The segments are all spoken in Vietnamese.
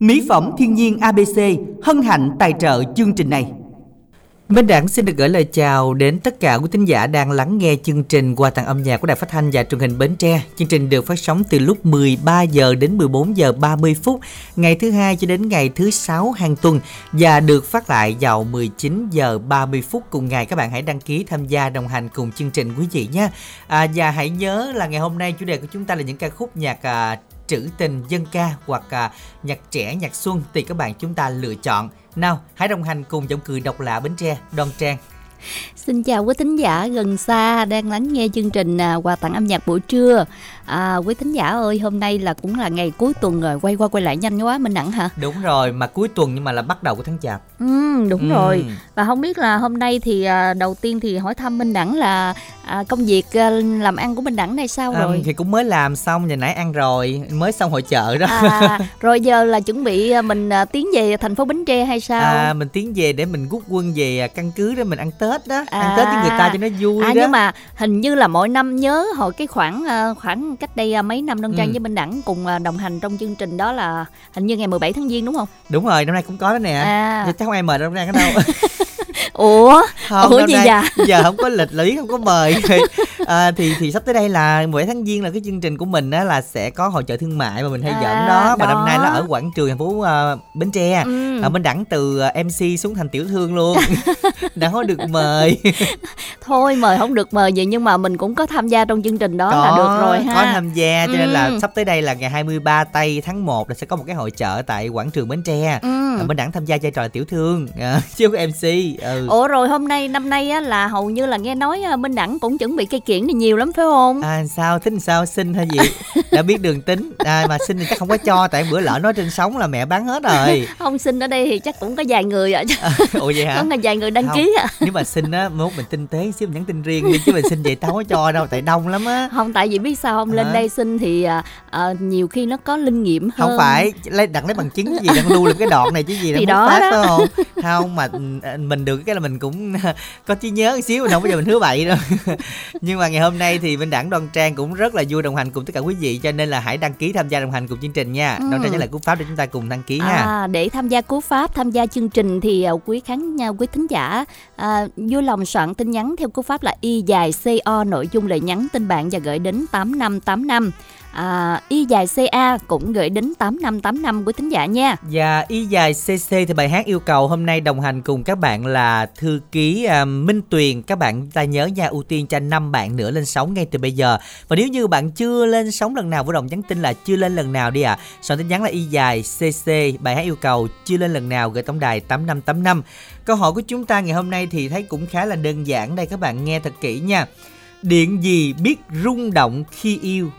Mỹ phẩm thiên nhiên ABC hân hạnh tài trợ chương trình này. Minh Đảng xin được gửi lời chào đến tất cả quý thính giả đang lắng nghe chương trình qua tặng âm nhạc của Đài Phát thanh và Truyền hình Bến Tre. Chương trình được phát sóng từ lúc 13 giờ đến 14 giờ 30 phút ngày thứ hai cho đến ngày thứ sáu hàng tuần và được phát lại vào 19 giờ 30 phút cùng ngày. Các bạn hãy đăng ký tham gia đồng hành cùng chương trình quý vị nhé. À, và hãy nhớ là ngày hôm nay chủ đề của chúng ta là những ca khúc nhạc à, trữ tình dân ca hoặc à, nhạc trẻ nhạc xuân thì các bạn chúng ta lựa chọn nào hãy đồng hành cùng giọng cười độc lạ bến tre đoan trang Xin chào quý thính giả gần xa đang lắng nghe chương trình à, quà tặng âm nhạc buổi trưa. À, quý thính giả ơi, hôm nay là cũng là ngày cuối tuần rồi, quay qua quay lại nhanh quá Minh Đẳng hả? Đúng rồi, mà cuối tuần nhưng mà là bắt đầu của tháng chạp. Ừ, đúng ừ. rồi. Và không biết là hôm nay thì à, đầu tiên thì hỏi thăm Minh Đẳng là à, công việc à, làm ăn của Minh Đẳng này sao rồi? À, thì cũng mới làm xong, giờ nãy ăn rồi, mới xong hội chợ đó. À, rồi giờ là chuẩn bị à, mình à, tiến về thành phố Bến Tre hay sao? À, mình tiến về để mình rút quân về căn cứ để mình ăn Tết đó, à, ăn Tết với người ta cho nó vui à, đó. nhưng mà hình như là mỗi năm nhớ hồi cái khoảng khoảng cách đây mấy năm Đông Trang ừ. với Minh Đẳng cùng đồng hành trong chương trình đó là hình như ngày 17 tháng Giêng đúng không? Đúng rồi, năm nay cũng có đó nè. À. chắc không ai mời Đông Trang ở đâu. ủa? Không, ủa gì vậy? giờ không có lịch lý không có mời. À, thì thì sắp tới đây là 17 tháng giêng là cái chương trình của mình á là sẽ có hội trợ thương mại mà mình hay à, dẫn đó. Mà năm nay nó ở quảng trường thành phố uh, bến tre. Ừ. à, bên đẳng từ uh, mc xuống thành tiểu thương luôn. Đã có được mời. Thôi mời không được mời gì nhưng mà mình cũng có tham gia trong chương trình đó có, là được rồi ha. có tham gia cho ừ. nên là sắp tới đây là ngày 23 tây tháng 1 là sẽ có một cái hội trợ tại quảng trường bến tre. Ừ. à, bên đẳng tham gia vai trò là tiểu thương. À, chứ không có mc ừ. Ủa rồi hôm nay năm nay á là hầu như là nghe nói minh đẳng cũng chuẩn bị cây kiển này nhiều lắm phải không à sao thích sao xin hay gì đã biết đường tính à, mà xin thì chắc không có cho tại bữa lỡ nói trên sóng là mẹ bán hết rồi không xin ở đây thì chắc cũng có vài người ạ à. ủa vậy hả có vài người đăng không. ký ạ à. nếu mà xin á mốt mình tinh tế xíu mình nhắn tin riêng đi chứ mình xin vậy tao có cho đâu tại đông lắm á không tại vì biết sao không lên à. đây xin thì à, à, nhiều khi nó có linh nghiệm hơn không phải lấy đặt lấy bằng chứng gì đang lưu lên cái đoạn này chứ gì thì đó, phát đó. không không mà ừ, mình được cái là mình cũng có trí nhớ một xíu không bao giờ mình hứa bậy đâu. Nhưng mà ngày hôm nay thì bên đảng đoan trang cũng rất là vui đồng hành cùng tất cả quý vị cho nên là hãy đăng ký tham gia đồng hành cùng chương trình nha. Ừ. đoan trang nhớ lại cú pháp để chúng ta cùng đăng ký ha à, để tham gia cú pháp tham gia chương trình thì uh, quý khán nha quý thính giả uh, vui lòng soạn tin nhắn theo cú pháp là y dài co nội dung lời nhắn tin bạn và gửi đến tám năm tám năm à, y dài ca cũng gửi đến tám năm tám năm của thính giả nha. Và y dài cc thì bài hát yêu cầu hôm nay đồng hành cùng các bạn là thư ký uh, minh tuyền. Các bạn ta nhớ nha ưu tiên cho năm bạn nữa lên sóng ngay từ bây giờ. Và nếu như bạn chưa lên sóng lần nào vui đồng nhắn tin là chưa lên lần nào đi ạ. À. soạn tin nhắn là y dài cc bài hát yêu cầu chưa lên lần nào gửi tổng đài tám năm tám năm. Câu hỏi của chúng ta ngày hôm nay thì thấy cũng khá là đơn giản đây các bạn nghe thật kỹ nha. Điện gì biết rung động khi yêu?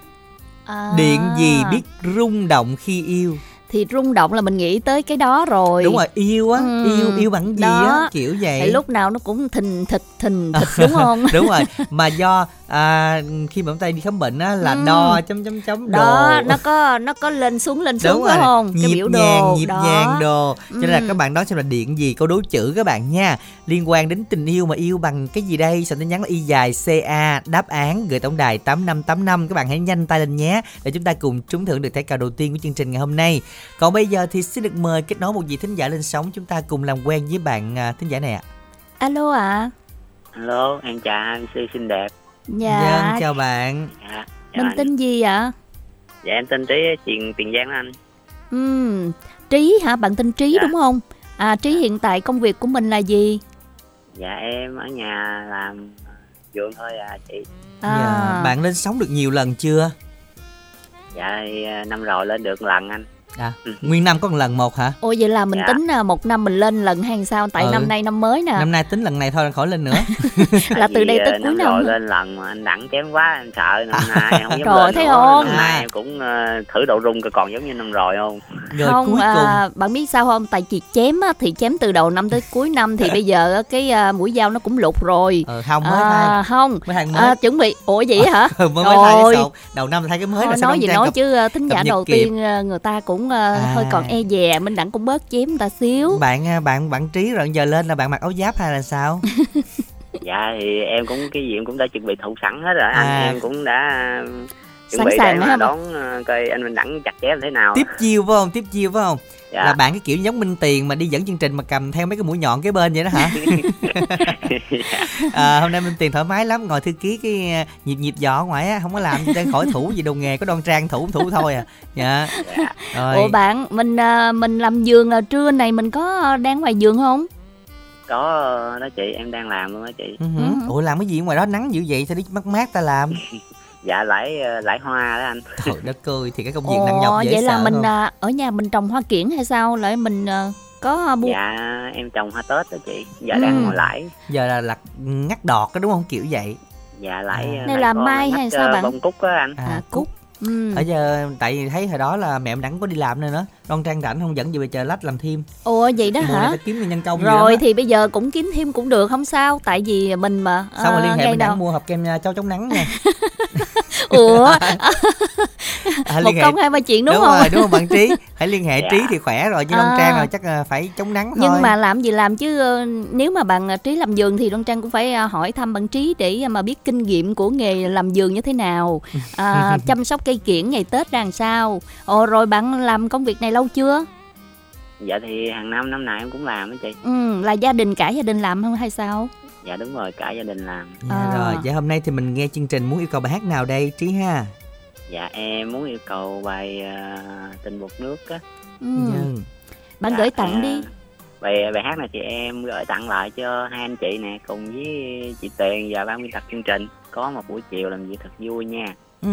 À. điện gì biết rung động khi yêu thì rung động là mình nghĩ tới cái đó rồi đúng rồi yêu á ừ. yêu yêu bằng gì đó. á kiểu vậy thì lúc nào nó cũng thình thịt thình thịt đúng không đúng rồi mà do à, khi mà chúng ta đi khám bệnh á là ừ. đo chấm chấm chấm đồ. đó nó có nó có lên xuống lên xuống phải không? Nhịp cái biểu nhàng, đồ nhịp đó. nhàng đồ. Cho nên là ừ. các bạn đó xem là điện gì câu đố chữ các bạn nha. Liên quan đến tình yêu mà yêu bằng cái gì đây? Soạn tin nhắn là y dài ca đáp án gửi tổng đài tám năm tám năm. Các bạn hãy nhanh tay lên nhé để chúng ta cùng trúng thưởng được thẻ cào đầu tiên của chương trình ngày hôm nay. Còn bây giờ thì xin được mời kết nối một vị thính giả lên sóng chúng ta cùng làm quen với bạn à, thính giả này ạ. Alo ạ. À. alo em chào anh xinh đẹp dạ. Dân, chào bạn. Dạ, mình anh. tên gì ạ? Dạ em tên trí tiền tiền giang đó anh. Ừ trí hả? Bạn tên trí dạ. đúng không? À trí hiện tại công việc của mình là gì? Dạ em ở nhà làm vườn thôi à chị. À. dạ. bạn lên sóng được nhiều lần chưa? Dạ à, năm rồi lên được lần anh à ừ. nguyên năm có một lần một hả? Ôi vậy là mình dạ. tính là một năm mình lên lần hay sao? Tại ừ. năm nay năm mới nè. Năm nay tính lần này thôi khỏi lên nữa. Là từ đây tới cuối năm rồi lên lần mà anh đặng chém quá em sợ năm nay không dám rồi lên thấy không năm nay em cũng uh, thử độ rung còn giống như năm rồi không? Rồi không cuối à, cùng. bạn biết sao không? Tại vì chém á, thì chém từ đầu năm tới cuối năm thì bây giờ cái uh, mũi dao nó cũng lục rồi. Ừ, không mới à, không. Mới thay mới. À, chuẩn bị. Ủa vậy hả? Mới, mới đầu năm thay cái mới Thôi, nói gì nói chứ thính giả đầu tiên người ta cũng hơi còn e dè minh đẳng cũng bớt chém ta xíu. Bạn à, bạn bạn trí rồi giờ lên là bạn mặc áo giáp hay là sao? Dạ thì em cũng cái gì em cũng đã chuẩn bị thủ sẵn hết rồi. Anh à. em cũng đã Sẵn bị sàng để hả mà đón ờ, coi anh Minh Đẳng chặt là thế nào. Tiếp chiêu phải không? Tiếp chiêu phải không? Dạ. là bạn cái kiểu giống minh tiền mà đi dẫn chương trình mà cầm theo mấy cái mũi nhọn kế bên vậy đó hả? À, hôm nay minh tiền thoải mái lắm ngồi thư ký cái à, nhịp nhịp giò ở ngoài á không có làm gì đang khỏi thủ gì đồ nghề có đoan trang thủ thủ thôi à. Dạ. Rồi. Ủa bạn mình à, mình làm giường à, trưa này mình có đang ngoài giường không? Có ờ, đó chị em đang làm luôn đó chị. Ừ. Ừ. ủa làm cái gì ở ngoài đó nắng dữ vậy sao đi mát mát ta làm dạ lãi ờ, lãi hoa đó anh. Trời đất ơi thì cái công việc nặng nhọc ồ dễ vậy là sợ mình không? à, ở nhà mình trồng hoa kiển hay sao? Lại mình à, có buôn dạ em trồng hoa tết đó chị. Giờ Ừ. đang ngồi lãi. Giờ là lặt ngắt đọt đó đúng không? Kiểu vậy. Dạ lãi À. ờ, Này là con mai hay sao ờ, bạn? bông cúc á anh. À, à, cúc. ừ. ở giờ tại vì thấy hồi đó là mẹ em đẳng có đi làm nữa nữa đoan trang rảnh không? Dẫn về chờ lách làm thêm. Ồ vậy đó mùa hả? kiếm nhân công gì rồi thì bây giờ cũng kiếm thêm cũng được không sao. Tại vì mình mà xong rồi à, liên hệ mình đẳng mua hộp kem cháu chống nắng nha ủa? À, một liên hệ công hai ba chuyện đúng, đúng, không? rồi đúng không bạn trí? Hãy liên hệ Dạ. trí thì khỏe rồi chứ À. trang rồi chắc là phải chống nắng thôi. nhưng mà làm gì làm chứ ờ, nếu mà bạn ờ, trí làm giường thì đoan trang cũng phải ờ, hỏi thăm bạn trí để mà biết kinh nghiệm của nghề làm giường như thế nào. À, chăm sóc cây kiển ngày tết ra làm sao? Ồ rồi bạn làm công việc này lâu chưa? Dạ thì hàng năm năm nào em cũng làm đó chị. Ừ, là gia đình cả gia đình làm không hay sao dạ đúng rồi cả gia đình làm dạ, À. rồi vậy hôm nay thì mình nghe chương trình muốn yêu cầu bài hát nào đây trí ha dạ em muốn yêu cầu bài ờ, tình một nước á ừ. Dân. bạn Dạ, gửi tặng à, đi bài bài hát này thì em gửi tặng lại cho hai anh chị nè cùng với chị Tuyền và ban biên tập chương trình có một buổi chiều làm việc thật vui nha ừ.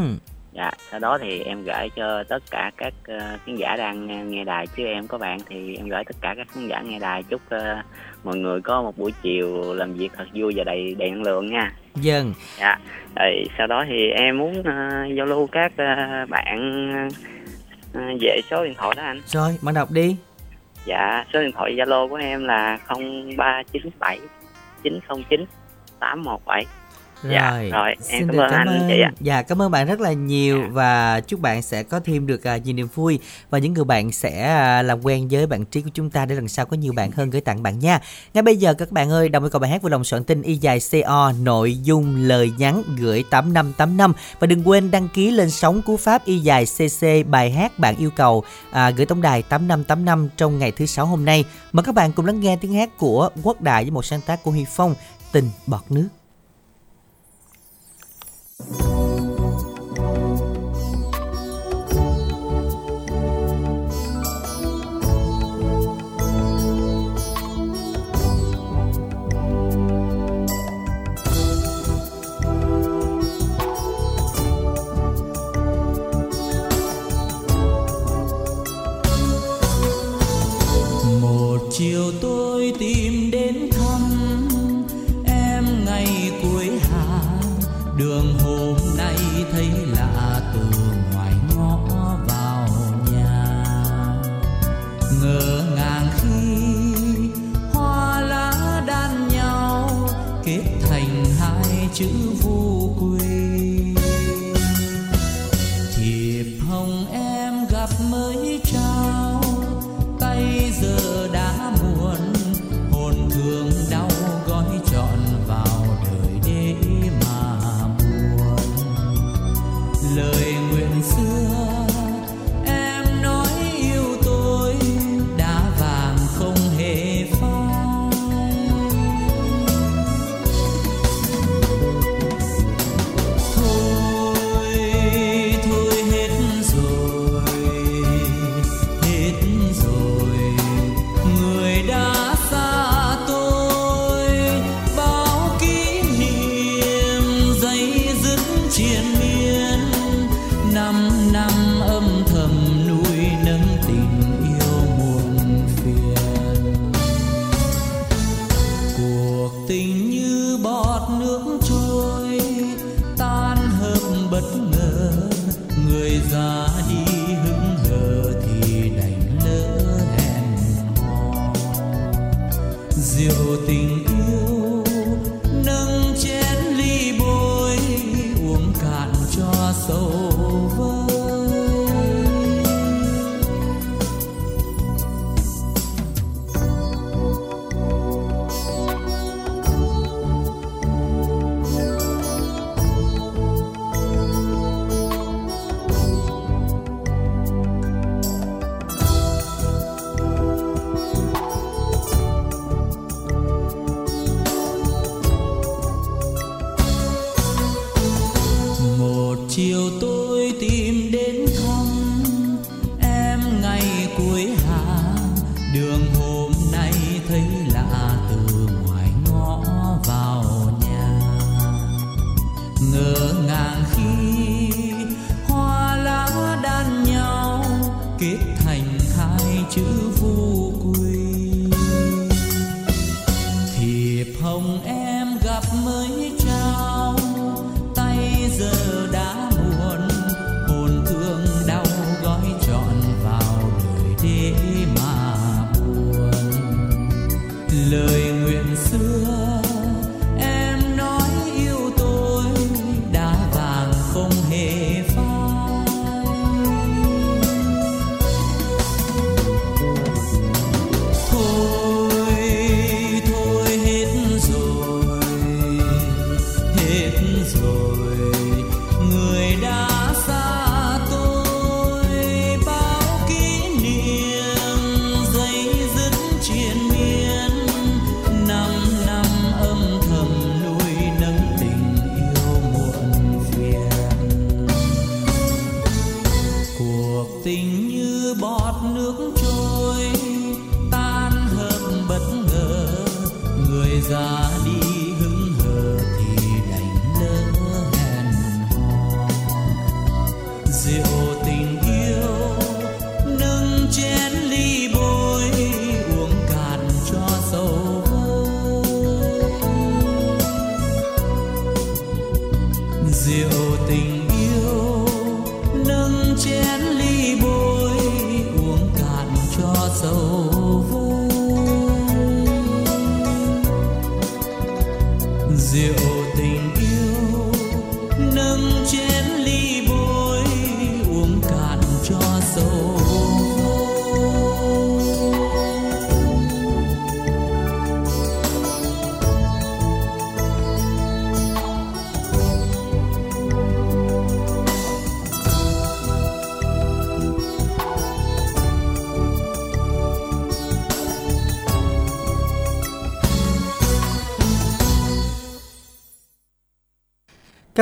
Dạ sau đó thì em gửi cho tất cả các ờ, khán giả đang nghe, nghe đài. Chứ em có bạn thì em gửi tất cả các khán giả nghe đài chúc ờ, mọi người có một buổi chiều làm việc thật vui và đầy đầy năng lượng nha. Dân dạ rồi sau đó thì em muốn ờ, giao lưu các ờ, bạn ờ, về số điện thoại đó anh. Rồi bạn đọc đi. Dạ, số điện thoại Zalo của em là 0397 909 817. Dạ, rồi, rồi, em xin cảm ơn anh, chị ạ. Dạ, cảm ơn bạn rất là nhiều Dạ. và chúc bạn sẽ có thêm được à, nhiều niềm vui và những người bạn sẽ à, làm quen với bạn trí của chúng ta để lần sau có nhiều bạn hơn gửi tặng bạn nha. Ngay bây giờ các bạn ơi, đồng yêu cầu bài hát vui lòng soạn tin y dài CO nội dung lời nhắn gửi 8585 và đừng quên đăng ký lên sóng cú pháp y dài CC bài hát bạn yêu cầu à, gửi tổng đài 8585 trong ngày thứ sáu hôm nay. Mời các bạn cùng lắng nghe tiếng hát của Quốc Đại với một sáng tác của Huy Phong Tình bọt nước một chiều tôi tìm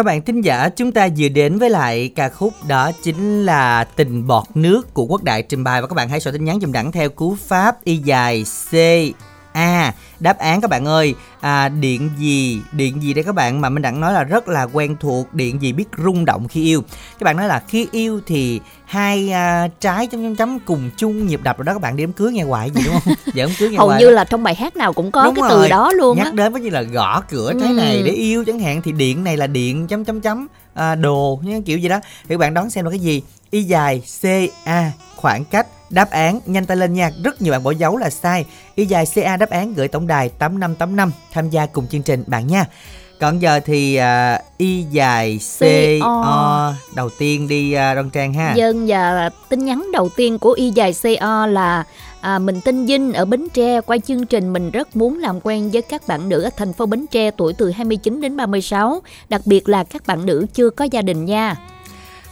Các bạn thính giả, chúng ta vừa đến với lại ca khúc đó chính là Tình bọt nước của Quốc Đại trình bày. Và các bạn hãy soạn tin nhắn dùm đẳng theo cú pháp y dài C A đáp án các bạn ơi à, điện gì điện gì đây các bạn mà mình đặng nói là rất là quen thuộc điện gì biết rung động khi yêu các bạn nói là khi yêu thì hai à, trái chấm chấm chấm cùng chung nhịp đập rồi đó các bạn đi đám cưới nghe hoài gì đúng không dạ đám cưới nghe hầu hoài như đó. là trong bài hát nào cũng có Đúng cái rồi. từ đó luôn nhắc đến với như là gõ cửa trái này Ừ. để yêu chẳng hạn thì điện này là điện chấm chấm chấm à, đồ như kiểu gì đó thì các bạn đoán xem là cái gì y dài c a khoảng cách đáp án nhanh tay lên nha. Rất nhiều bạn bỏ dấu là sai. Y dài ca đáp án gửi tổng đài 8585 tham gia cùng chương trình bạn nha. Còn giờ thì à, y dài c CO. o đầu tiên đi à, đoan trang ha. Dân và tin nhắn đầu tiên của y dài CO là à, mình tên Vinh ở Bến Tre. Qua chương trình mình rất muốn làm quen với các bạn nữ ở thành phố Bến Tre tuổi từ 29 đến 36, đặc biệt là các bạn nữ chưa có gia đình nha.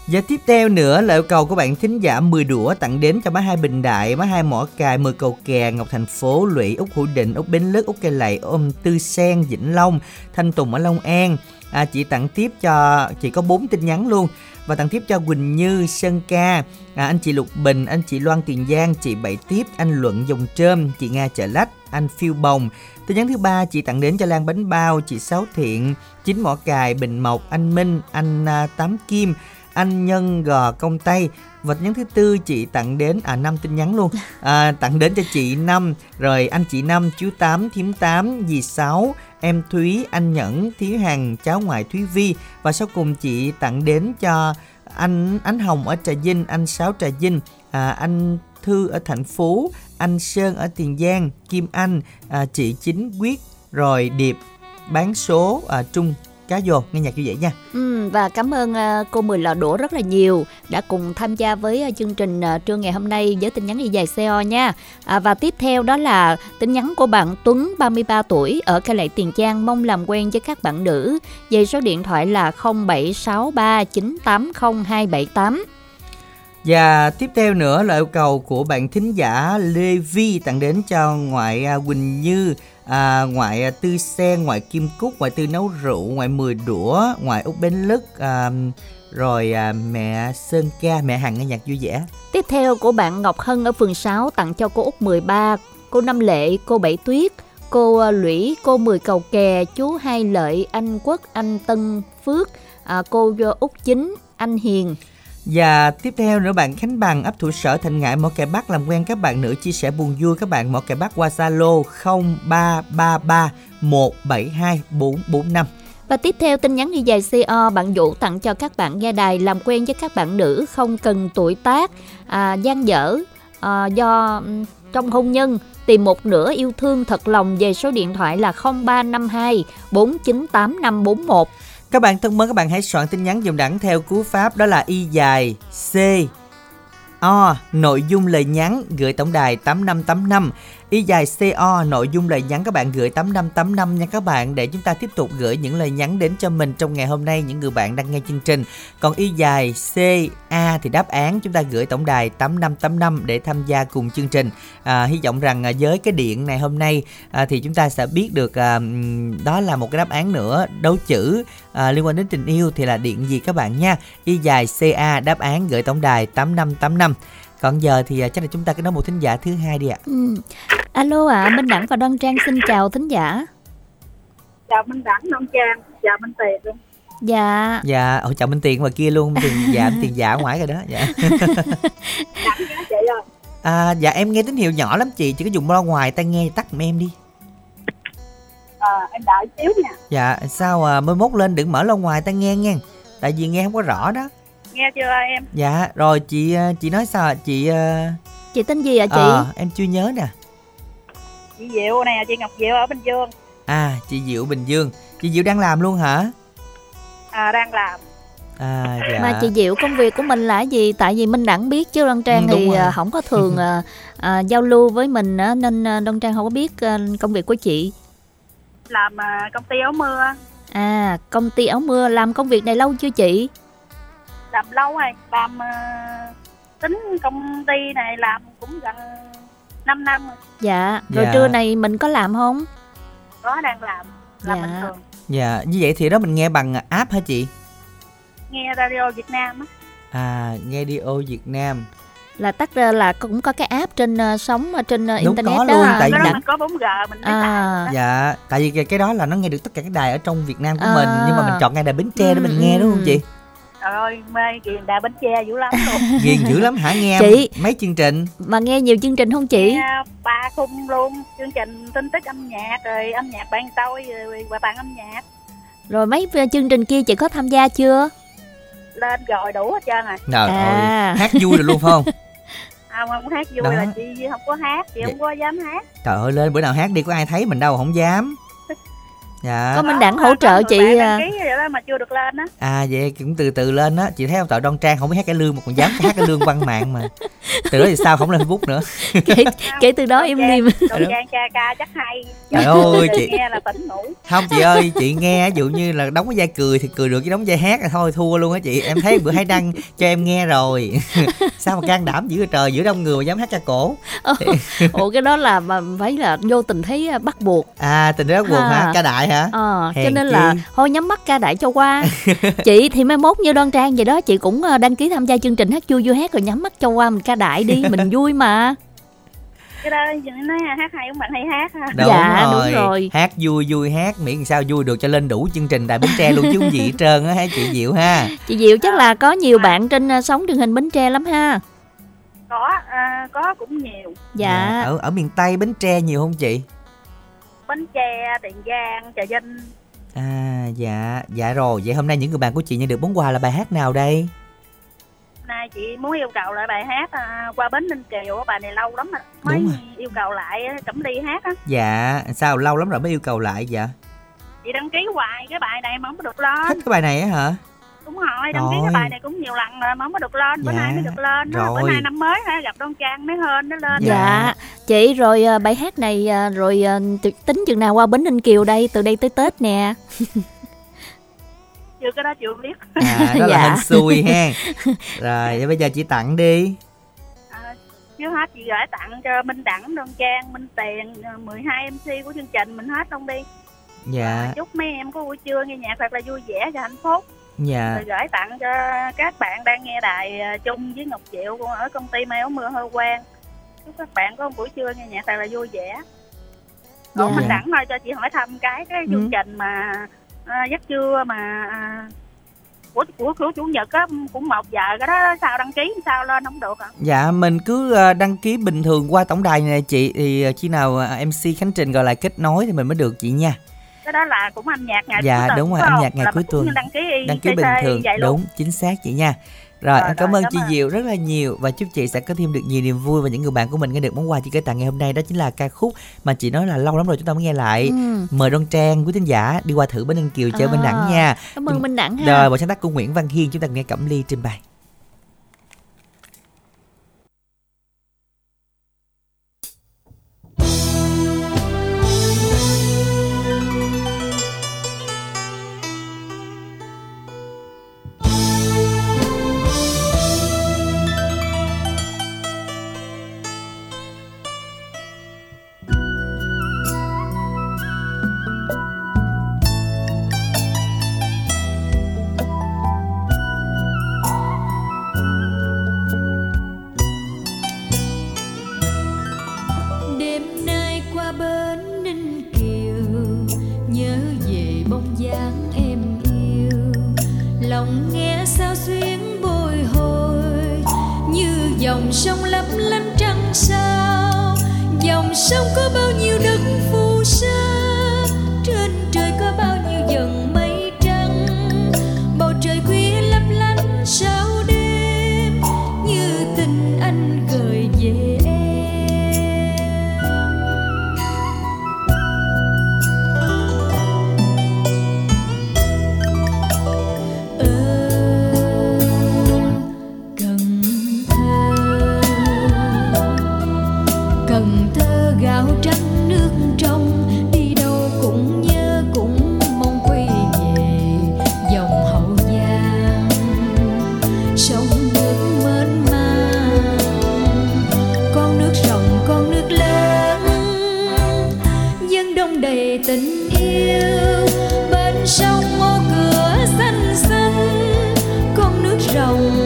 Và tiếp theo nữa là yêu cầu của bạn thính giả 10 đũa tặng đến cho má hai Bình Đại, má hai Mỏ Cài, 10 cầu kè, Ngọc Thành Phố, Lũy, Úc Hữu Định, Úc Bến Lức, Úc Cây Lậy, Ôm Tư Sen, Vĩnh Long, Thanh Tùng ở Long An. À, chị tặng tiếp cho chị có 4 tin nhắn luôn và tặng tiếp cho Quỳnh Như, Sơn Ca, à, anh chị Lục Bình, anh chị Loan Tiền Giang, chị Bảy Tiếp, anh Luận Dòng Trơm, chị Nga Chợ Lách, anh Phiêu Bồng. Tin nhắn thứ ba chị tặng đến cho Lan Bánh Bao, chị Sáu Thiện, Chính Mỏ Cài, Bình Mộc, anh Minh, anh à, Tám Kim, anh Nhân Gò Công Tây. Tin nhắn thứ tư chị tặng đến à năm tin nhắn luôn. À, tặng đến cho chị năm. Rồi anh chị năm chú tám thím tám dì sáu em thúy anh nhẫn thúy hằng cháu ngoại thúy vi. Và sau cùng chị tặng đến cho anh ánh hồng ở trà vinh anh sáu trà vinh à, anh thư ở thành phố anh sơn ở tiền giang kim anh à, chị chính quyết. Rồi điệp bán số à, trung cá vô nghe nhạc như vậy nha Ừ, và cảm ơn ờ, cô Mười Lò Đũa rất là nhiều đã cùng tham gia với ờ, chương trình ờ, trưa ngày hôm nay với tin nhắn y dài CO nha. À, và tiếp theo đó là tin nhắn của bạn Tuấn 33 tuổi ở cây lệ Tiền Giang mong làm quen với các bạn nữ. Về số điện thoại là 0763980278. Và tiếp theo nữa là yêu cầu của bạn thính giả Lê Vi tặng đến cho ngoại à, Quỳnh Như, à, ngoại à, Tư Sen, ngoại Kim Cúc, ngoại Tư Nấu Rượu, ngoại Mười Đũa, ngoại Úc Bến Lức, à, rồi à, mẹ Sơn Ca, mẹ Hằng nghe nhạc vui vẻ. Tiếp theo của bạn Ngọc Hân ở phường 6 tặng cho cô Út 13, cô Năm Lệ, cô Bảy Tuyết, cô à, Lũy, cô Mười Cầu Kè, chú Hai Lợi, anh Quốc, anh Tân Phước, à, cô Út Chính, anh Hiền. Và tiếp theo nữa bạn Khánh Bằng ấp thủ sở Thành Ngãi Mỏ Cày Bắc làm quen các bạn nữ chia sẻ buồn vui các bạn Mỏ Cày Bắc qua Zalo 0333 172 445. Và tiếp theo tin nhắn đi dài CO bạn Vũ tặng cho các bạn nghe đài làm quen với các bạn nữ không cần tuổi tác à, gian dở à, do trong hôn nhân tìm một nửa yêu thương thật lòng về số điện thoại là 0352 498541. Các bạn thân mến, các bạn hãy soạn tin nhắn dùng đẳng theo cú pháp đó là y dài C O nội dung lời nhắn gửi tổng đài 8585 y dài CO nội dung lời nhắn các bạn gửi 8585 nha các bạn để chúng ta tiếp tục gửi những lời nhắn đến cho mình trong ngày hôm nay những người bạn đang nghe chương trình. Còn y dài CA thì đáp án chúng ta gửi tổng đài 8585 để tham gia cùng chương trình. À, hy vọng rằng à, với cái điện này hôm nay à, thì chúng ta sẽ biết được à, đó là một cái đáp án nữa đấu chữ à, liên quan đến tình yêu thì là điện gì các bạn nha. Y dài CA đáp án gửi tổng đài 8585. Còn giờ thì à, chắc là chúng ta cứ nói một thính giả thứ hai đi ạ. Ừ. Alo ạ, Minh Đẳng và Đoan Trang xin chào thính giả. chào Minh Đẳng, Nông Trang, chào Minh Tiền luôn. Dạ, Dạ, ôi chào Minh Tiền ngoài kia luôn, Tiền dạ, Tiền giả ngoài rồi đó. Dạ. Đẳng đó chị ơi. À, dạ em nghe tín hiệu nhỏ lắm chị, chị có dùng lo ngoài tai nghe tắt giùm em đi. À, em đợi xíu nha. Dạ, sao à, mới mốt lên đừng mở lo ngoài tai nghe nghe. Tại vì nghe không có rõ đó. Nghe chưa em? Dạ, rồi chị à, chị nói sao ạ? Chị à, chị tên gì ạ chị? ờ, em chưa nhớ nè. Chị Diệu nè, chị Ngọc Diệu ở Bình Dương. À, chị Diệu Bình Dương. Chị Diệu đang làm luôn hả? À, đang làm. À dạ. Mà chị Diệu công việc của mình là gì? Tại vì Minh Đẳng biết chứ Đoan Trang Ừ, thì rồi. à, không có thường à, à, giao lưu với mình á, nên à, Đoan Trang không có biết à, công việc của chị. Làm à, công ty áo mưa. À, công ty áo mưa làm công việc này lâu chưa chị? Làm lâu rồi. Làm à, tính công ty này làm cũng gần 5 năm rồi. Dạ, rồi Dạ. trưa này mình có làm không? Có đang làm. Làm Dạ. bình thường. Dạ, như vậy thì đó mình nghe bằng app hả chị? Nghe radio Việt Nam á. À, nghe ô Việt Nam. Là tắt ra là cũng có cái app trên à, sóng ở trên à, Đúng, internet có đó. luôn, à, tại Cái vì- đó mình có 4G mình mới À. Dạ, tại vì cái- đó là nó nghe được tất cả các đài ở trong Việt Nam của À. mình nhưng mà mình chọn nghe đài Bến Tre để mình Ừ, nghe đúng không ừ. chị? Trời ơi, mê kiền đà Bến Tre dữ lắm luôn. Ghiền dữ lắm hả nghe Chị. mấy chương trình? Mà nghe nhiều chương trình không chị? Nghe ba khung luôn. Chương trình tin tức âm nhạc, rồi âm nhạc bạn tôi, rồi quà tặng âm nhạc. Rồi mấy à, chương trình kia chị có tham gia chưa? Lên rồi đủ hết trơn rồi. Trời À. ơi, hát vui rồi luôn phải không? À, không hát vui Đó. là chị không có hát, chị không có dám hát. Trời ơi lên bữa nào hát đi có ai thấy mình đâu không dám. Dạ. Có Minh Đẳng hỗ trợ chị bạn à, đăng ký vậy đó mà chưa được lên á. À vậy cũng từ từ lên á, chị thấy không tội Đoan Trang không biết hát cái lương mà còn dám hát cái lương văn mạng mà. Từ đó thì sao không lên Facebook nữa. kể, kể từ đó im Trang- im. Đồ Trang ca ca chắc hay. Trời ơi chị nghe là tỉnh ngủ. không chị ơi chị nghe ví dụ như là đóng cái vai cười thì cười được chứ đóng vai hát là thôi thua luôn á chị em thấy bữa hay đăng cho em nghe rồi sao mà can đảm dữ trời giữa đông người mà dám hát ca cổ Ủa cái đó là mà phải là vô tình thấy bắt buộc. à tình đó quần hả À. ca đại hả Ờ, cho Hèn nên chi. là thôi nhắm mắt ca đại cho qua. chị thì mai mốt như Đoan Trang vậy đó, chị cũng à, đăng ký tham gia chương trình hát vui vui hát rồi nhắm mắt cho qua mình ca đại đi, mình vui mà. Cái đó nói hát hay cũng bạn hay hát ha. đúng, Dạ, rồi. đúng rồi. hát vui vui hát miễn sao vui được cho lên đủ chương trình đài bến tre luôn chứ không gì hết trơn á hả chị diệu ha Chị Diệu chắc là có nhiều bạn trên à, sóng truyền hình Bến Tre lắm ha. Có à, có cũng nhiều. Dạ. ở ở miền tây bến tre nhiều không chị Bến Tre, Tiền Giang, Trà Vinh. à dạ dạ rồi vậy hôm nay những người bạn của chị nhận được món quà là bài hát nào đây Nay chị muốn yêu cầu lại bài hát à, qua bến Ninh Kiều bài này lâu lắm rồi. Mới Đúng rồi. yêu cầu lại Cẩm Ly hát á. dạ sao lâu lắm rồi mới yêu cầu lại dạ Chị đăng ký hoài cái bài này mà không có được thích lên. cái bài này á hả Đúng rồi, đăng ký Rồi. cái bài này cũng nhiều lần rồi mà không có được lên. Bữa Dạ, nay mới được lên. á. Bữa rồi. nay năm mới ha, gặp Đoan Trang mới hên nó lên. Dạ. Dạ. Chị rồi à, bài hát này à, rồi à, t- tính chừng nào qua Bến Ninh Kiều đây, từ đây tới Tết nè. Chưa cái đó chưa biết. à đó là Dạ. hên xui ha rồi bây giờ chị tặng đi À, trước hết chị gửi tặng cho Minh Đẳng, Đoan Trang, Minh Tiền, à, 12 MC của chương trình mình hết luôn đi. dạ Chúc mấy em có buổi trưa nghe nhạc thật là vui vẻ và hạnh phúc dạ gửi tặng cho các bạn đang nghe đài à, chung với ngọc diệu con ở công ty may áo mưa hơi Quang. chúc các bạn có một buổi trưa nghe nhạc thật là vui vẻ dạ. mình đẳng thôi cho chị hỏi thăm cái cái ừ. chương ừ. trình mà à, giấc trưa mà à, của của của chủ nhật á cũng một giờ cái đó sao đăng ký sao lên không được hả? Dạ mình cứ ờ, đăng ký bình thường qua tổng đài này chị thì ờ, khi nào ờ, MC Khánh Trình gọi lại kết nối thì mình mới được chị nha cái đó là cũng âm nhạc ngày dạ, cuối tuần đúng rồi đúng âm nhạc ngày là cuối tuần. đăng ký đăng ký bình thường. vậy đúng chính xác chị nha. Rồi, rồi em cảm rồi, ơn cảm chị ơn. Diệu rất là nhiều và chúc chị sẽ có thêm được nhiều niềm vui và những người bạn của mình nghe được món quà chị gửi tặng ngày hôm nay. Đó chính là ca khúc mà chị nói là lâu lắm rồi chúng ta mới nghe lại. Ừ. mời đoan trang quý thính giả đi qua thử bên ninh kiều chơi à, bên ờ, đẳng nha. cảm ơn bên đẳng ha. rồi bộ sáng tác của nguyễn văn hiên chúng ta nghe cẩm ly trình bày. lòng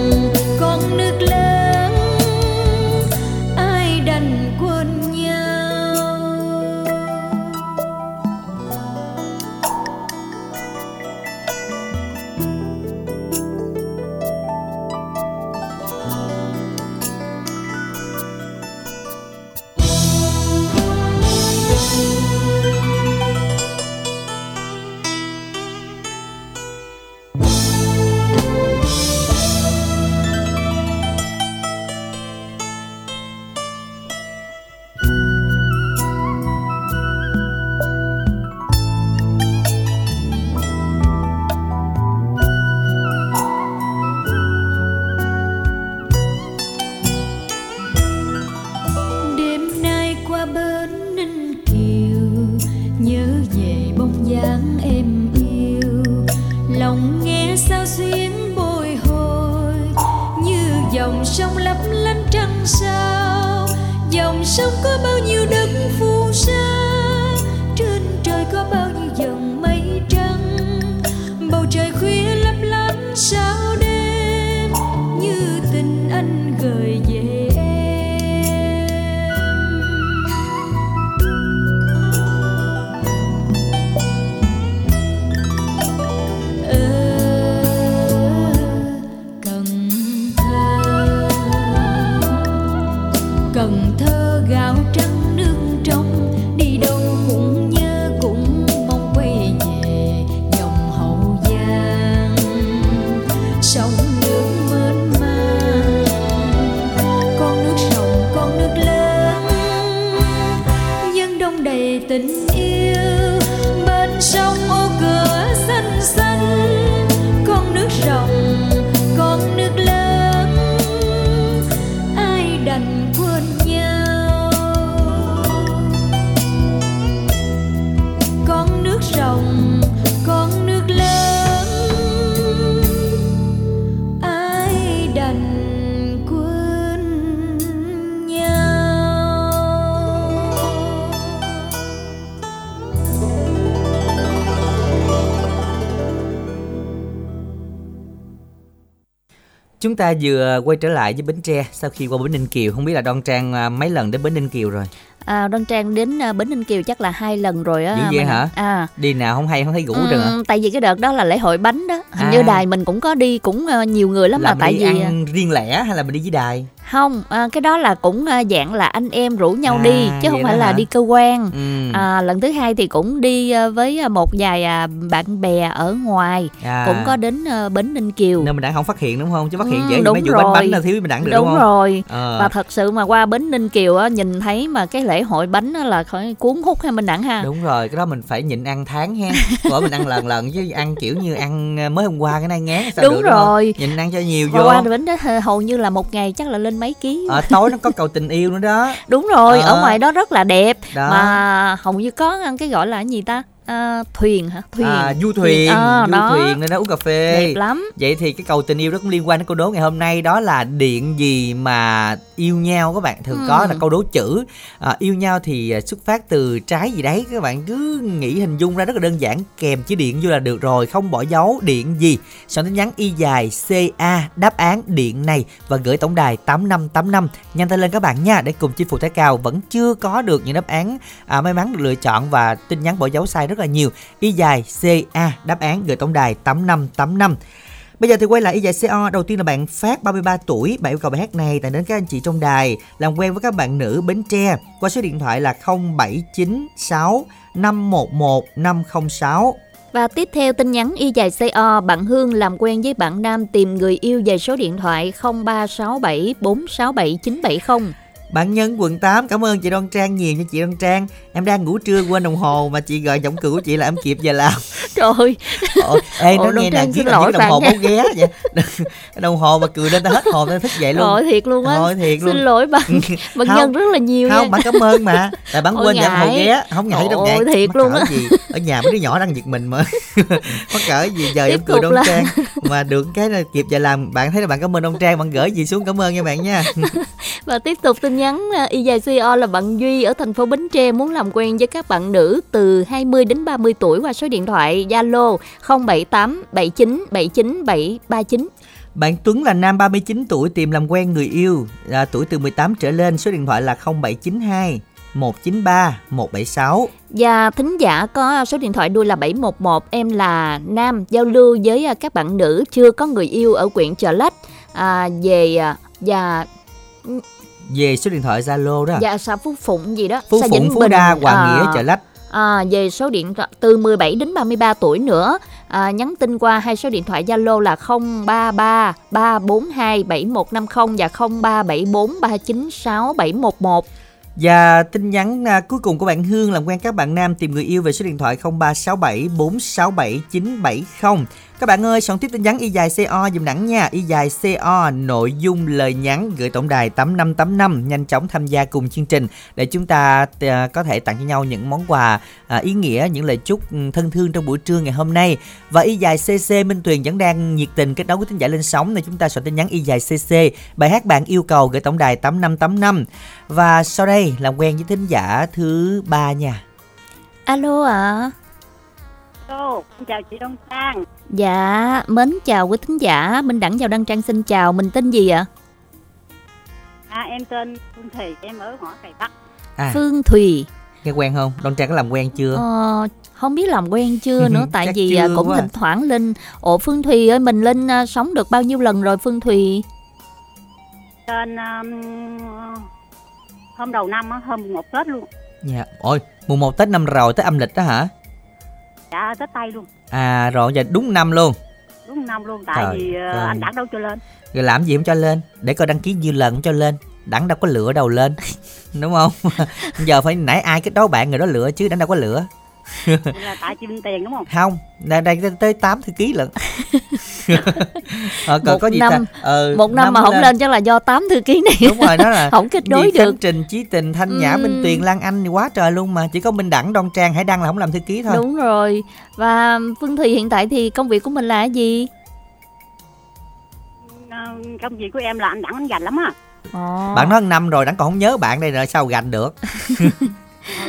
ta vừa quay trở lại với Bến Tre sau khi qua Bến Ninh Kiều. Không biết là Đoan Trang à, mấy lần đến Bến Ninh Kiều rồi? à, Đoan Trang đến à, Bến Ninh Kiều chắc là hai lần rồi á. Dĩ vậy hả? À. Đi nào không hay không thấy ngủ ừ, được. À? Tại vì cái đợt đó là lễ hội bánh đó. Hình à. như đài mình cũng có đi cũng à, nhiều người lắm là mà tại đi vì ăn riêng lẻ hay là mình đi với đài? Không à, cái đó là cũng à, dạng là anh em rủ nhau À, đi chứ không phải là hả? đi cơ quan ừ. à, lần thứ hai thì cũng đi à, với à, một vài à, bạn bè ở ngoài à. cũng có đến à, bến ninh kiều nên mình đặng không phát hiện đúng không chứ phát hiện Ừ, dễ gì đúng mấy vụ bánh bánh là thiếu mình đặng được đúng, đúng, không rồi Ờ. và thật sự mà qua bến ninh kiều á nhìn thấy mà cái lễ hội bánh á là khỏi cuốn hút hay mình đặng ha đúng rồi cái đó mình phải nhịn ăn tháng ha bởi mình ăn lần lần chứ ăn kiểu như ăn mới hôm qua cái này ngán sao Đúng được, không? rồi. nhịn ăn cho nhiều vô qua bến đó hầu như là một ngày chắc là lên mấy ký. Ở tối nó có cầu tình yêu nữa đó. Đúng rồi Ờ. ở ngoài đó rất là đẹp. Đó. Mà hầu như có cái gọi là gì ta à, thuyền hả? Thuyền. À, du thuyền. À, du đó. thuyền nên đó uống cà phê. Đẹp lắm. Vậy thì cái cầu tình yêu đó cũng liên quan đến câu đố ngày hôm nay đó là điện gì mà yêu nhau các bạn? Thường Ừ. có là câu đố chữ. À, yêu nhau thì à, xuất phát từ trái gì đấy các bạn cứ nghĩ hình dung ra rất là đơn giản. Kèm chữ điện vô là được rồi không bỏ dấu điện gì. Soạn tin nhắn y dài ca đáp án điện này và gửi tổng đài 8585 nhanh tay lên các bạn nha để cùng chinh phục thái cao vẫn chưa có được những đáp án à, may mắn được lựa chọn và tin nhắn bỏ dấu sai rất là nhiều. Y dài ca đáp án gửi tổng đài 8585 Bây giờ thì quay lại y dài CO Đầu tiên là bạn Phát 33 tuổi. Bạn yêu cầu bài hát này tặng đến các anh chị trong đài Làm quen với các bạn nữ Bến Tre Qua số điện thoại là 0796 511 506 Và tiếp theo tin nhắn y dài CO, bạn Hương làm quen với bạn Nam tìm người yêu về số điện thoại 0367 467 970. Bạn Nhân quận 8 Cảm ơn chị Đoan Trang nhiều nha chị Đoan Trang. Em đang ngủ trưa quên đồng hồ Mà chị gọi giọng cười của chị là em kịp giờ làm. Trời ơi, Ồ, Ê nó Đoan nghe nè Trang xin là lỗi đồng hồ báo ghé vậy. Đồng hồ mà cười lên ta hết hồn ta thức dậy luôn. Rồi thiệt luôn á. Thôi thiệt luôn. Xin lỗi bạn, bạn nhân rất là nhiều không nha. bạn cảm ơn mà. Tại bạn Ôi, quên giảm hồ ngại. ghé không ngại đâu ngại. thiệt luôn á. gì? Ở nhà mấy đứa nhỏ đang giật mình mà. Mắc cỡ gì giờ em cười là- trang. Mà được cái là kịp giờ làm bạn thấy là bạn cảm ơn đông trang bạn gửi gì xuống cảm ơn nha bạn nha. Và tiếp tục tin nhắn à, y dài CO là bạn Duy ở thành phố Bến Tre muốn làm quen với các bạn nữ từ 20 đến 30 tuổi qua số điện thoại Zalo 078 79 79 739. bạn Tuấn là nam 39 tuổi tìm làm quen người yêu à, tuổi từ 18 trở lên số điện thoại là 0792 193 176 Và thính giả có số điện thoại đuôi là 711 Em là Nam giao lưu với à, các bạn nữ chưa có người yêu ở huyện Chợ Lách à, Về à, và về số điện thoại Zalo đó. Và xã Phú Phụng gì đó Phú xã Phụng Phú Bình. Đa Hoàng À, Nghĩa Chợ Lách. à, Về số điện thoại từ 17 đến 33 tuổi nữa. À, Nhắn tin qua hai số điện thoại Zalo là 033 342 7150 và 0374 396 711 và tin nhắn à, cuối cùng của bạn Hương làm quen các bạn nam tìm người yêu về số điện thoại 0367 467 970. Các bạn ơi, soạn tiếp tin nhắn y dài CO dùm nắng nha. Y dài CO nội dung lời nhắn gửi tổng đài 8585 nhanh chóng tham gia cùng chương trình để chúng ta à, có thể tặng cho nhau những món quà à, ý nghĩa, những lời chúc ừ, thân thương trong buổi trưa ngày hôm nay. Và y dài CC Minh Tuyền vẫn đang nhiệt tình kết nối với thính giả lên sóng nên chúng ta soạn tin nhắn y dài CC bài hát bạn yêu cầu gửi tổng đài 8585 và sau đây làm quen với thính giả thứ ba nha. Alo ạ Cô, xin chào chị Đông Trang. Dạ, mến chào quý thính giả Minh Đẳng chào Đăng Trang xin chào Mình tên gì ạ? À, em tên Phương Thùy, em ở ngõ Cày Bắc. À, Phương Thùy nghe quen không? Don Trang có làm quen chưa? Ờ, không biết làm quen chưa nữa tại Chắc vì chưa à, cũng quá. thỉnh thoảng lên ồ Phương Thùy ơi mình lên à, sống được bao nhiêu lần rồi Phương Thùy Tên um, hôm đầu năm á, hôm mùng một Tết luôn. Dạ. Ôi, mùng 1 Tết năm rồi, Tết âm lịch đó hả? Dạ, Tết Tây luôn. À rồi, giờ đúng năm luôn. Đúng năm luôn, tại Trời vì ờ, ơi. anh đẳng đâu cho lên. Rồi làm gì không cho lên? Để coi đăng ký nhiêu lần không cho lên. Đẳng đâu có lựa đầu lên. Đúng không? giờ phải nãy ai cái đó bạn người đó lựa chứ đẳng đâu có lựa. Là tại bên tiền đúng không? Không, đây đây tới- tới 8 thư ký lận. ờ, còn Một có gì năm- ta? Ờ, một năm mà mới không lên chắc là do tám thư ký này Đúng rồi, đó là không kết nối được Khánh Trình, Chí Tình, Thanh Nhã. Minh Tuyền, Lan Anh thì quá trời luôn mà Chỉ có Minh Đẳng, Đoan Trang, Hải Đăng là không làm thư ký thôi đúng rồi và Phương Thùy hiện tại thì công việc của mình là gì Ờ, công việc của em là anh đẳng anh dành lắm á. Ồ. Bạn nói năm rồi, Đẳng còn không nhớ bạn đây rồi sao gành được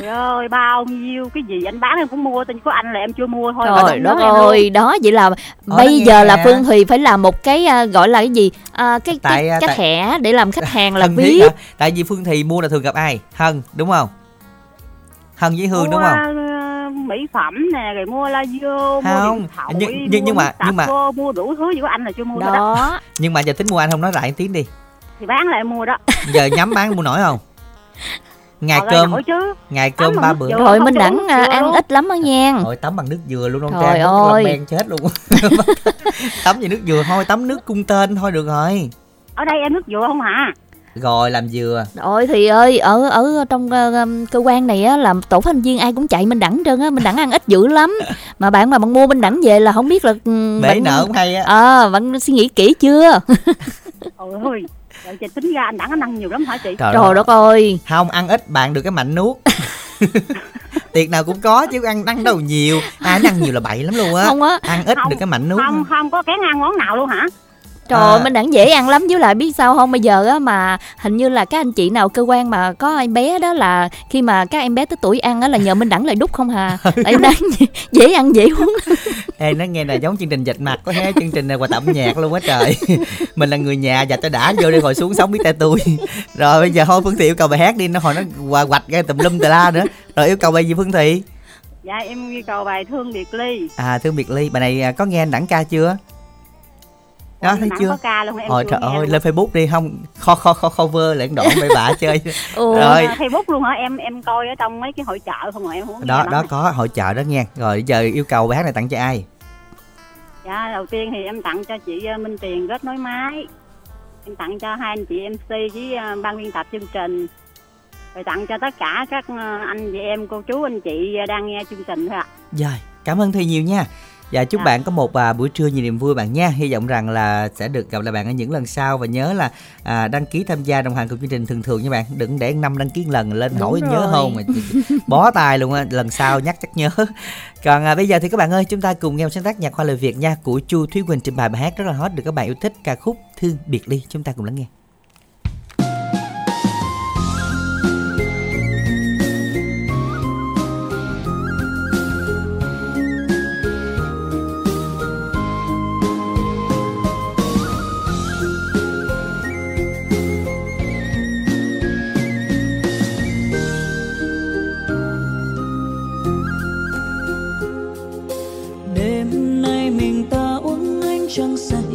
trời ơi bao nhiêu cái gì anh bán em cũng mua tên của anh là em chưa mua thôi Trời đất ơi, đó vậy là đó bây giờ là nè. Phương Thùy phải làm một cái à, gọi là cái gì? À, cái Tại, cái, à, cái tại- thẻ để làm khách hàng là biết. tại vì phương thì mua là thường gặp ai? Hân đúng không? Hân với hương đúng mua, không? ờ, mỹ phẩm nè rồi mua la vô mua Không, thoại nhưng- nhưng- nhưng mua mà- nước nhưng mà- vô, mua đủ thứ gì của anh là chưa mua đó. đó. Nhưng mà giờ tính mua anh không nói lại tiếng đi. Thì bán em mua đó. Giờ nhắm bán mua nổi không ngày Họ cơm ngày cơm ba bữa. Rồi không Minh cho Đẳng à, ăn luôn. ít lắm đó nha. Thôi tắm bằng nước dừa luôn ông Trời ơi. men chết luôn tắm về nước dừa thôi tắm nước cung tên thôi được rồi ở đây em nước dừa không hả rồi làm dừa Rồi thì ơi ở ở trong um, cơ quan này á là tổ phóng viên ai cũng chạy Minh Đẳng trơn á, Minh Đẳng ăn ít dữ lắm. Mà bạn mà bạn mua Minh Đẳng về là không biết là ừ, bể bạn nợ cũng hay á Ờ, bạn suy nghĩ kỹ chưa? trời ơi Trời, chị tính ra anh đẳng anh ăn nhiều lắm hả chị? Trời, Trời đất ơi. không ăn ít bạn được cái mạnh nuốt. Tiệc nào cũng có chứ ăn ăn đâu nhiều. Ai ăn nhiều là bậy lắm luôn á. Không á. ăn ít Không, được cái mạnh nuốt không không có kén ăn món nào luôn hả Trời À. ơi, Minh Đẳng dễ ăn lắm với lại biết sao không? Bây giờ á mà hình như là các anh chị nào cơ quan mà có em bé đó là khi mà các em bé tới tuổi ăn á là nhờ Minh Đẳng lại đút không hà. Tại Minh Đẳng dễ ăn dễ uống. Ê, nó nghe là giống chương trình dạch mặt có thế chương trình này quà tẩm nhạc luôn á trời. Mình là người nhà dạch cho đã vô đi hồi xuống sống biết tay tôi. Rồi bây giờ thôi phương thị yêu cầu bài hát đi nó hồi nó quà quạch ra tùm lum tà la nữa. Rồi yêu cầu bài gì phương thị? Dạ em yêu cầu bài thương biệt ly. À thương biệt ly bài này à, có nghe anh đẳng ca chưa đó thấy chưa? có ca luôn em Ôi trời ơi luôn. lên facebook đi không kho kho kho cover lại đoạn bậy bạ chơi. Ồ, Rồi. À, Facebook luôn hả? Em em coi ở trong mấy cái hội chợ không mà em không có đó đó có hội chợ đó nghe rồi giờ yêu cầu bài hát này tặng cho ai? Dạ đầu tiên thì em tặng cho chị ờ, Minh Tiền kết nối máy. Em tặng cho hai anh chị MC với ờ, ban biên tập chương trình. Rồi tặng cho tất cả các ờ, anh chị em cô chú anh chị đang nghe chương trình thôi ạ. Rồi, cảm ơn Thi nhiều nha. Và chúc Dạ. bạn có một à, buổi trưa nhiều niềm vui bạn nha. Hy vọng rằng là sẽ được gặp lại bạn ở những lần sau và nhớ là à, đăng ký tham gia đồng hành cùng chương trình thường thường nha bạn. Đừng để năm đăng ký lần lên Đúng hỏi nhớ không mà bó tay luôn á. Lần sau nhắc chắc nhớ. Còn à, bây giờ thì các bạn ơi, chúng ta cùng nghe một sáng tác nhạc khoa lời Việt nha của Chu Thúy Quỳnh trình bày bài hát rất là hot được các bạn yêu thích ca khúc Thương biệt ly. Chúng ta cùng lắng nghe. Uống ánh